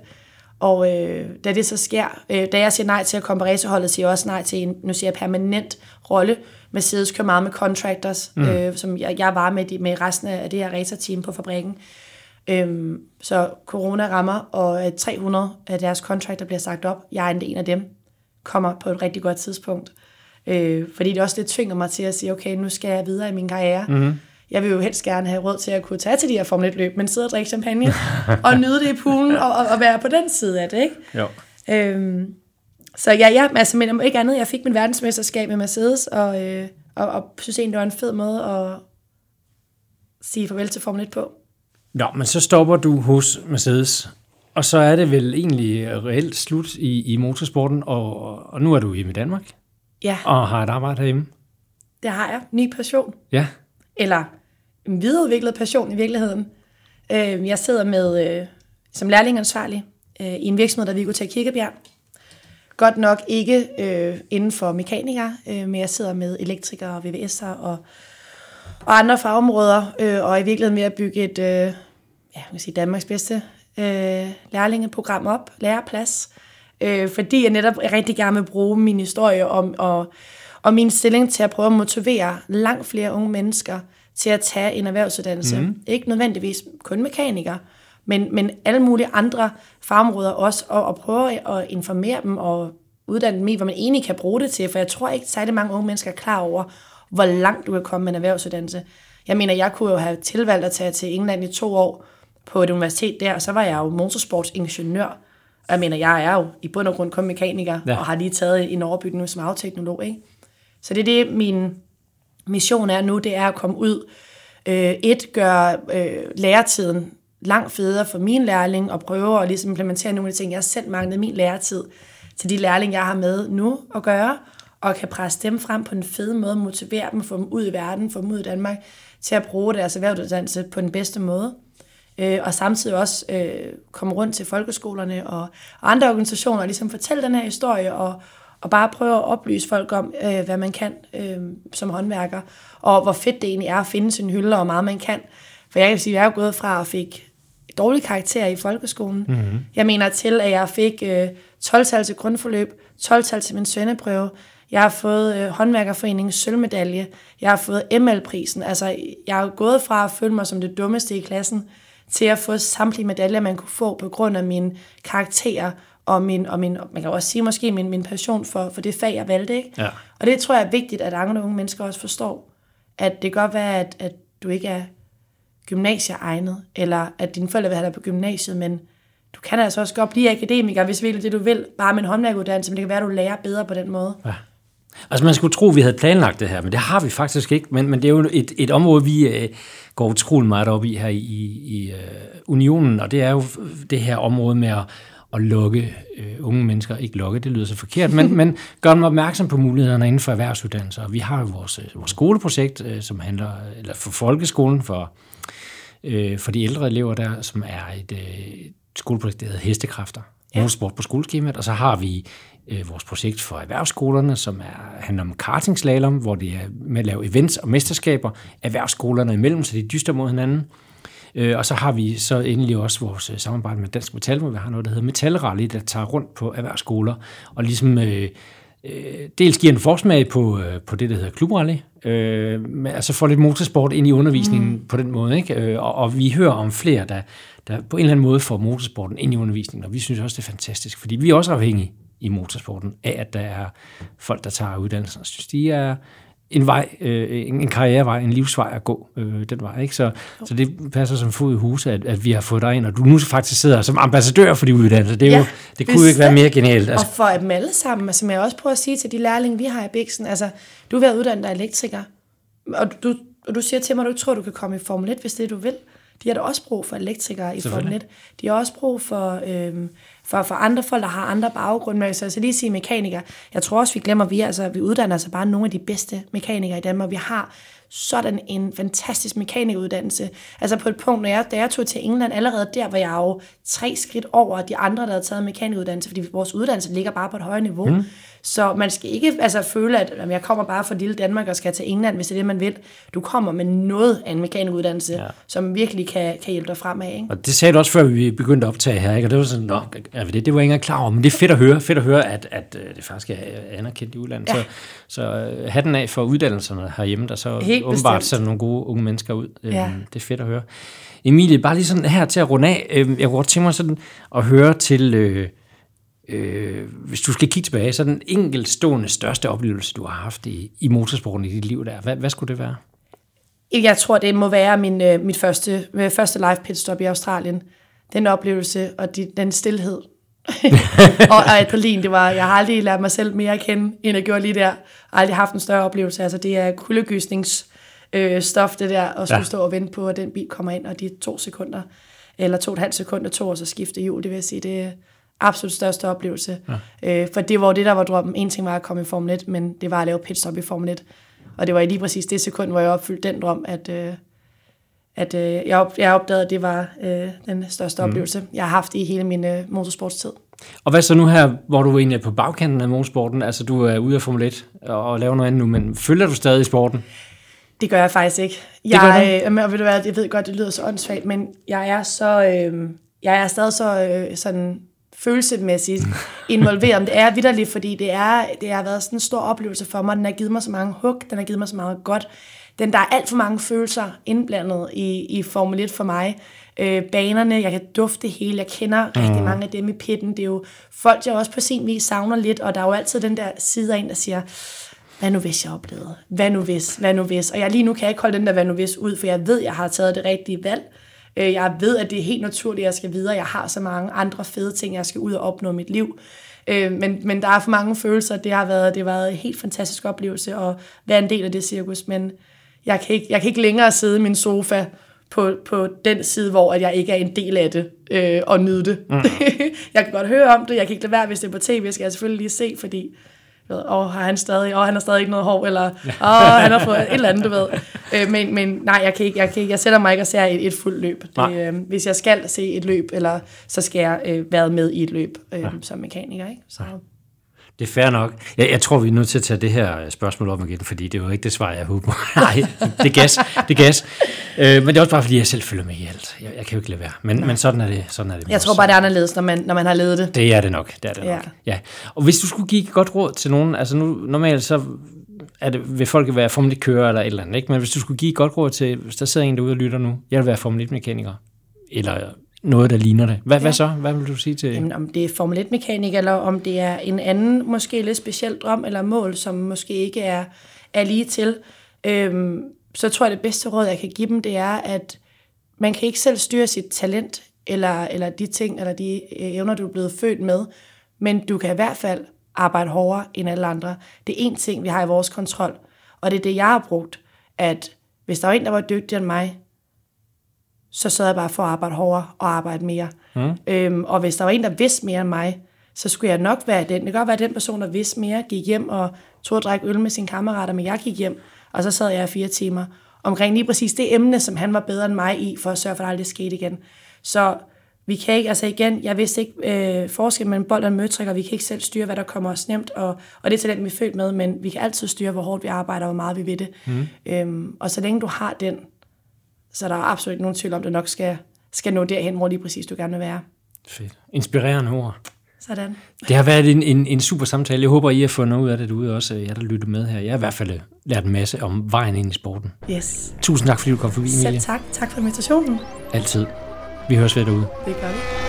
Og øh, da det så sker, øh, da jeg siger nej til at komme på racerholdet, siger jeg også nej til en, nu siger jeg permanent rolle. Mercedes kører meget med contractors, mm. øh, som jeg, jeg var med, de, med resten af det her racerteam på fabrikken. Øhm, så corona rammer, og øh, 300 af deres contractor bliver sagt op. Jeg er en af dem, kommer på et rigtig godt tidspunkt. Øh, fordi det også lidt tvinger mig til at sige, okay, nu skal jeg videre i min karriere. Mm. Jeg vil jo helst gerne have råd til at kunne tage til de her Formel 1-løb, men sidde og drikke champagne og nyde det i poolen og, og, og være på den side af det, ikke? Jo. Øhm, så ja, ja, altså, men om ikke andet, jeg fik min verdensmesterskab med Mercedes, og, øh, og, og synes egentlig, det var en fed måde at sige farvel til Formel 1 på. Nå, men så stopper du hos Mercedes, og så er det vel egentlig reelt slut i, i motorsporten, og, og nu er du hjemme i Danmark, Ja, og har et arbejde herhjemme. det har jeg. Ny passion. Ja, Eller en videreudviklet passion i virkeligheden. Øh, jeg sidder med øh, som lærlingansvarlig øh, i en virksomhed, der er Vigotech Kirkebjerg. Godt nok ikke øh, inden for mekanikere, øh, men jeg sidder med elektrikere og VVS'er og, og andre fagområder, øh, og i virkeligheden med at bygge et, øh, ja, man kan sige Danmarks bedste øh, lærlingeprogram op, læreplads, øh, fordi jeg netop rigtig gerne vil bruge min historie om, og, og min stilling til at prøve at motivere langt flere unge mennesker til at tage en erhvervsuddannelse. Mm. Ikke nødvendigvis kun mekanikere, men, men alle mulige andre fagområder også, og, og prøve at informere dem og uddanne dem i, hvad man egentlig kan bruge det til, for jeg tror ikke særlig mange unge mennesker er klar over, hvor langt du kan komme med en erhvervsuddannelse. Jeg mener, jeg kunne jo have tilvalgt at tage til England i to år på et universitet der, og så var jeg jo motorsportsingeniør. Og jeg mener, jeg er jo i bund og grund kun mekaniker, Ja. og har lige taget en overbygning som afteknolog. Ikke? Så det er det, min mission er nu, det er at komme ud. Øh, et, gøre øh, læretiden langt federe for min lærling, og prøve at ligesom implementere nogle af de ting, jeg selv manglede min læretid, til de lærling, jeg har med nu at gøre, og kan presse dem frem på en fed måde, motivere dem, få dem ud i verden, få dem ud i Danmark, til at bruge deres erhvervsuddannelse på den bedste måde. Øh, og samtidig også øh, komme rundt til folkeskolerne og, og andre organisationer og ligesom fortælle den her historie og, og bare prøve at oplyse folk om, øh, hvad man kan øh, som håndværker, og hvor fedt det egentlig er at finde sin hylde, og hvor meget man kan. For jeg kan sige, at jeg er gået fra at fik dårlige karakterer i folkeskolen. Mm-hmm. Jeg mener til, at jeg fik øh, 12-tal til grundforløb, 12-tal til min svendeprøve, jeg har fået øh, håndværkerforeningens sølvmedalje, jeg har fået ML-prisen. Altså, jeg har gået fra at føle mig som det dummeste i klassen, til at få samtlige medaljer, man kunne få på grund af mine karakterer og min, og min man kan også sige måske min, min passion for, for det fag, jeg valgte. Ikke? Ja. Og det tror jeg er vigtigt, at andre unge mennesker også forstår. At det kan godt være, at, at du ikke er gymnasieegnet, eller at dine forældre vil have dig på gymnasiet, men du kan altså også godt blive akademiker, hvis virkelig det du vil, bare med en håndværkuddannelse, men det kan være, at du lærer bedre på den måde. Ja. Altså man skulle tro, at vi havde planlagt det her, men det har vi faktisk ikke. Men, men det er jo et, et område, vi øh, går utrolig meget op i her i, i uh, unionen, og det er jo det her område med at, at lukke øh, unge mennesker, ikke lukke, det lyder så forkert, men, men gøre dem opmærksom på mulighederne inden for erhvervsuddannelser. Og vi har jo vores, øh, vores skoleprojekt, øh, som handler, eller for folkeskolen, for, øh, for de ældre elever der, som er et, øh, et skoleprojekt, der hedder Hestekræfter, ja. motorsport på skoleskemaet, og så har vi øh, vores projekt for erhvervsskolerne, som er, handler om kartingslalom, hvor det er med at lave events og mesterskaber erhvervsskolerne imellem, så de dyster mod hinanden. Øh, og så har vi så endelig også vores øh, samarbejde med Dansk Metal, hvor vi har noget, der hedder Metalrally, der tager rundt på erhvervsskoler og ligesom øh, øh, dels giver en forsmag på, øh, på det, der hedder klubrally, øh, men altså får lidt motorsport ind i undervisningen mm. på den måde. Ikke? Øh, og, og vi hører om flere, der, der på en eller anden måde får motorsporten ind i undervisningen, og vi synes også, det er fantastisk, fordi vi er også afhængige i motorsporten af, at der er folk, der tager uddannelsen. Jeg synes, de er en vej, øh, en karrierevej, en livsvej at gå øh, den vej. Ikke? Så, så det passer som fod i huset, at, at vi har fået dig ind, og du nu faktisk sidder som ambassadør for de uddannelser. Det, er ja, jo, det kunne jo ikke være mere genialt. Altså. Og for dem alle sammen, som jeg også prøver at sige til de lærlinge, vi har i Bixen, altså, du er ved at uddanne dig elektriker, og du, og du siger til mig, at du ikke tror, du kan komme i Formel 1, hvis det er, du vil. De har da også brug for elektrikere i Formel 1. De har også brug for, øhm, for, for andre folk, der har andre baggrunde. Men så, så lige sige mekanikere. Jeg tror også, vi glemmer, at vi, altså, vi uddanner altså bare nogle af de bedste mekanikere i Danmark. Vi har sådan en fantastisk mekanikuddannelse. Altså på et punkt, når jeg, da jeg tog til England, allerede der var jeg jo tre skridt over de andre, der havde taget mekanikuddannelse, fordi vores uddannelse ligger bare på et højere niveau. Mm. Så man skal ikke altså, føle, at jamen, jeg kommer bare fra lille Danmark og skal til England, hvis det er det, man vil. Du kommer med noget af en mekanikuddannelse, ja. som virkelig kan, kan hjælpe dig fremad. Ikke? Og det sagde du også, før vi begyndte at optage her, ikke? og det var sådan, Nå, det, det var jeg ikke klar over, men det er fedt at høre, fedt at høre at, at øh, det faktisk er anerkendt i udlandet. Ja. Så, så øh, hatten af for uddannelserne herhjemme, der så Helt åbenbart bestemt. sætter nogle gode unge mennesker ud. Ja. Øhm, det er fedt at høre. Emilie, bare lige sådan her til at runde af, øhm, jeg kunne godt tænke mig sådan at høre til... Øh, øh, hvis du skal kigge tilbage, så den enkeltstående største oplevelse, du har haft i, i motorsporten i dit liv der, hvad, hvad skulle det være? Jeg tror, det må være min, øh, mit første, øh, første live pitstop i Australien. Den oplevelse og de, den stillhed. og, og adrenalin, det var, jeg har aldrig lært mig selv mere at kende, end jeg gjorde lige der. Jeg har aldrig haft en større oplevelse. Altså, det er kuldegysnings øh, stof, det der, og skulle ja. stå og vente på, at den bil kommer ind, og de to sekunder, eller to og et halvt sekunder, to og så skifte hjul, det vil jeg sige, det, absolut største oplevelse. Ja. Øh, for det var det, der var drømmen. En ting var at komme i Formel 1, men det var at lave pitstop i Formel 1. Og det var lige præcis det sekund, hvor jeg opfyldte den drøm, at, øh, at øh, jeg, op, jeg opdagede, at det var øh, den største mm. oplevelse, jeg har haft i hele min øh, motorsportstid. Og hvad så nu her, hvor du egentlig er på bagkanten af motorsporten? Altså du er ude af Formel 1 og laver noget andet nu, men følger du stadig i sporten? Det gør jeg faktisk ikke. Jeg, det øh, ved du hvad, jeg ved godt, det lyder så åndssvagt, men jeg er så... Øh, jeg er stadig så øh, sådan følelsesmæssigt involveret. Det er vidderligt, fordi det, er, det har været sådan en stor oplevelse for mig. Den har givet mig så mange hug, den har givet mig så meget godt. Den, der er alt for mange følelser indblandet i, i Formel 1 for mig. Øh, banerne, jeg kan dufte det hele, jeg kender mm. rigtig mange af dem i pitten. Det er jo folk, jeg også på sin vis savner lidt, og der er jo altid den der side af en, der siger, hvad nu hvis jeg oplevede? Hvad nu hvis? Hvad nu hvis? Og jeg lige nu kan jeg ikke holde den der hvad nu hvis ud, for jeg ved, jeg har taget det rigtige valg. Øh, jeg ved, at det er helt naturligt, at jeg skal videre. Jeg har så mange andre fede ting, jeg skal ud og opnå mit liv. Øh, men, men der er for mange følelser. Det har været, det har været en helt fantastisk oplevelse at være en del af det cirkus. Men jeg kan ikke, jeg kan ikke længere sidde i min sofa på, på den side, hvor at jeg ikke er en del af det øh, og nyde det. Mm. jeg kan godt høre om det. Jeg kan ikke lade være, hvis det er på tv, skal jeg selvfølgelig lige se, fordi ved, åh, har han stadig, åh, han har stadig ikke noget hår, eller åh, han har fået et eller andet, du ved. Øh, men, men nej, jeg, kan ikke, jeg, kan ikke, jeg sætter mig ikke og ser et, et fuldt løb. Det, øh, hvis jeg skal se et løb, eller så skal jeg øh, være med i et løb øh, ja. som mekaniker. Ikke? Så. Det er fair nok. Jeg, jeg tror, vi er nødt til at tage det her spørgsmål op igen, fordi det er jo ikke det svar, jeg håber. Nej, det er gas. Det er gas. Øh, men det er også bare, fordi jeg selv følger med i alt. Jeg, jeg kan jo ikke lade være. Men, men sådan er det. Sådan er det jeg tror bare, det er anderledes, når man, når man har ledet det. Det er det nok. Det er det ja. nok. Ja. Og hvis du skulle give et godt råd til nogen, altså nu normalt så er det, vil folk være Formel 1 kører eller et eller andet, ikke? men hvis du skulle give et godt råd til, hvis der sidder en derude og lytter nu, jeg vil være Formel 1 mekaniker, eller noget, der ligner det. Hvad, ja. hvad så? Hvad vil du sige til? Jamen, om det er Formel 1-mekanik, eller om det er en anden, måske lidt speciel drøm eller mål, som måske ikke er, er lige til, øhm, så tror jeg, det bedste råd, jeg kan give dem, det er, at man kan ikke selv styre sit talent, eller, eller de ting, eller de øh, evner, du er blevet født med, men du kan i hvert fald arbejde hårdere end alle andre. Det er én ting, vi har i vores kontrol, og det er det, jeg har brugt, at hvis der var en, der var dygtigere end mig, så sad jeg bare for at arbejde hårdere og arbejde mere. Mm. Øhm, og hvis der var en, der vidste mere end mig, så skulle jeg nok være den. Det kan godt være den person, der vidste mere, gik hjem og tog at drikke øl med sine kammerater, men jeg gik hjem, og så sad jeg i fire timer omkring lige præcis det emne, som han var bedre end mig i, for at sørge for, at det aldrig skete igen. Så vi kan ikke, altså igen, jeg vidste ikke øh, forskel mellem bold og møtrik, og vi kan ikke selv styre, hvad der kommer os nemt, og, og det er talent, vi er født med, men vi kan altid styre, hvor hårdt vi arbejder, og hvor meget vi ved det. Mm. Øhm, og så længe du har den, så der er absolut ikke nogen tvivl om, at du nok skal, skal nå derhen, hvor lige præcis du gerne vil være. Fedt. Inspirerende ord. Sådan. Det har været en, en, en super samtale. Jeg håber, I har fået noget ud af det derude også. Jeg der lytter med her. Jeg har i hvert fald lært en masse om vejen ind i sporten. Yes. Tusind tak, fordi du kom forbi, Emilie. Selv tak. Tak for invitationen. Altid. Vi høres ved derude. Det gør vi.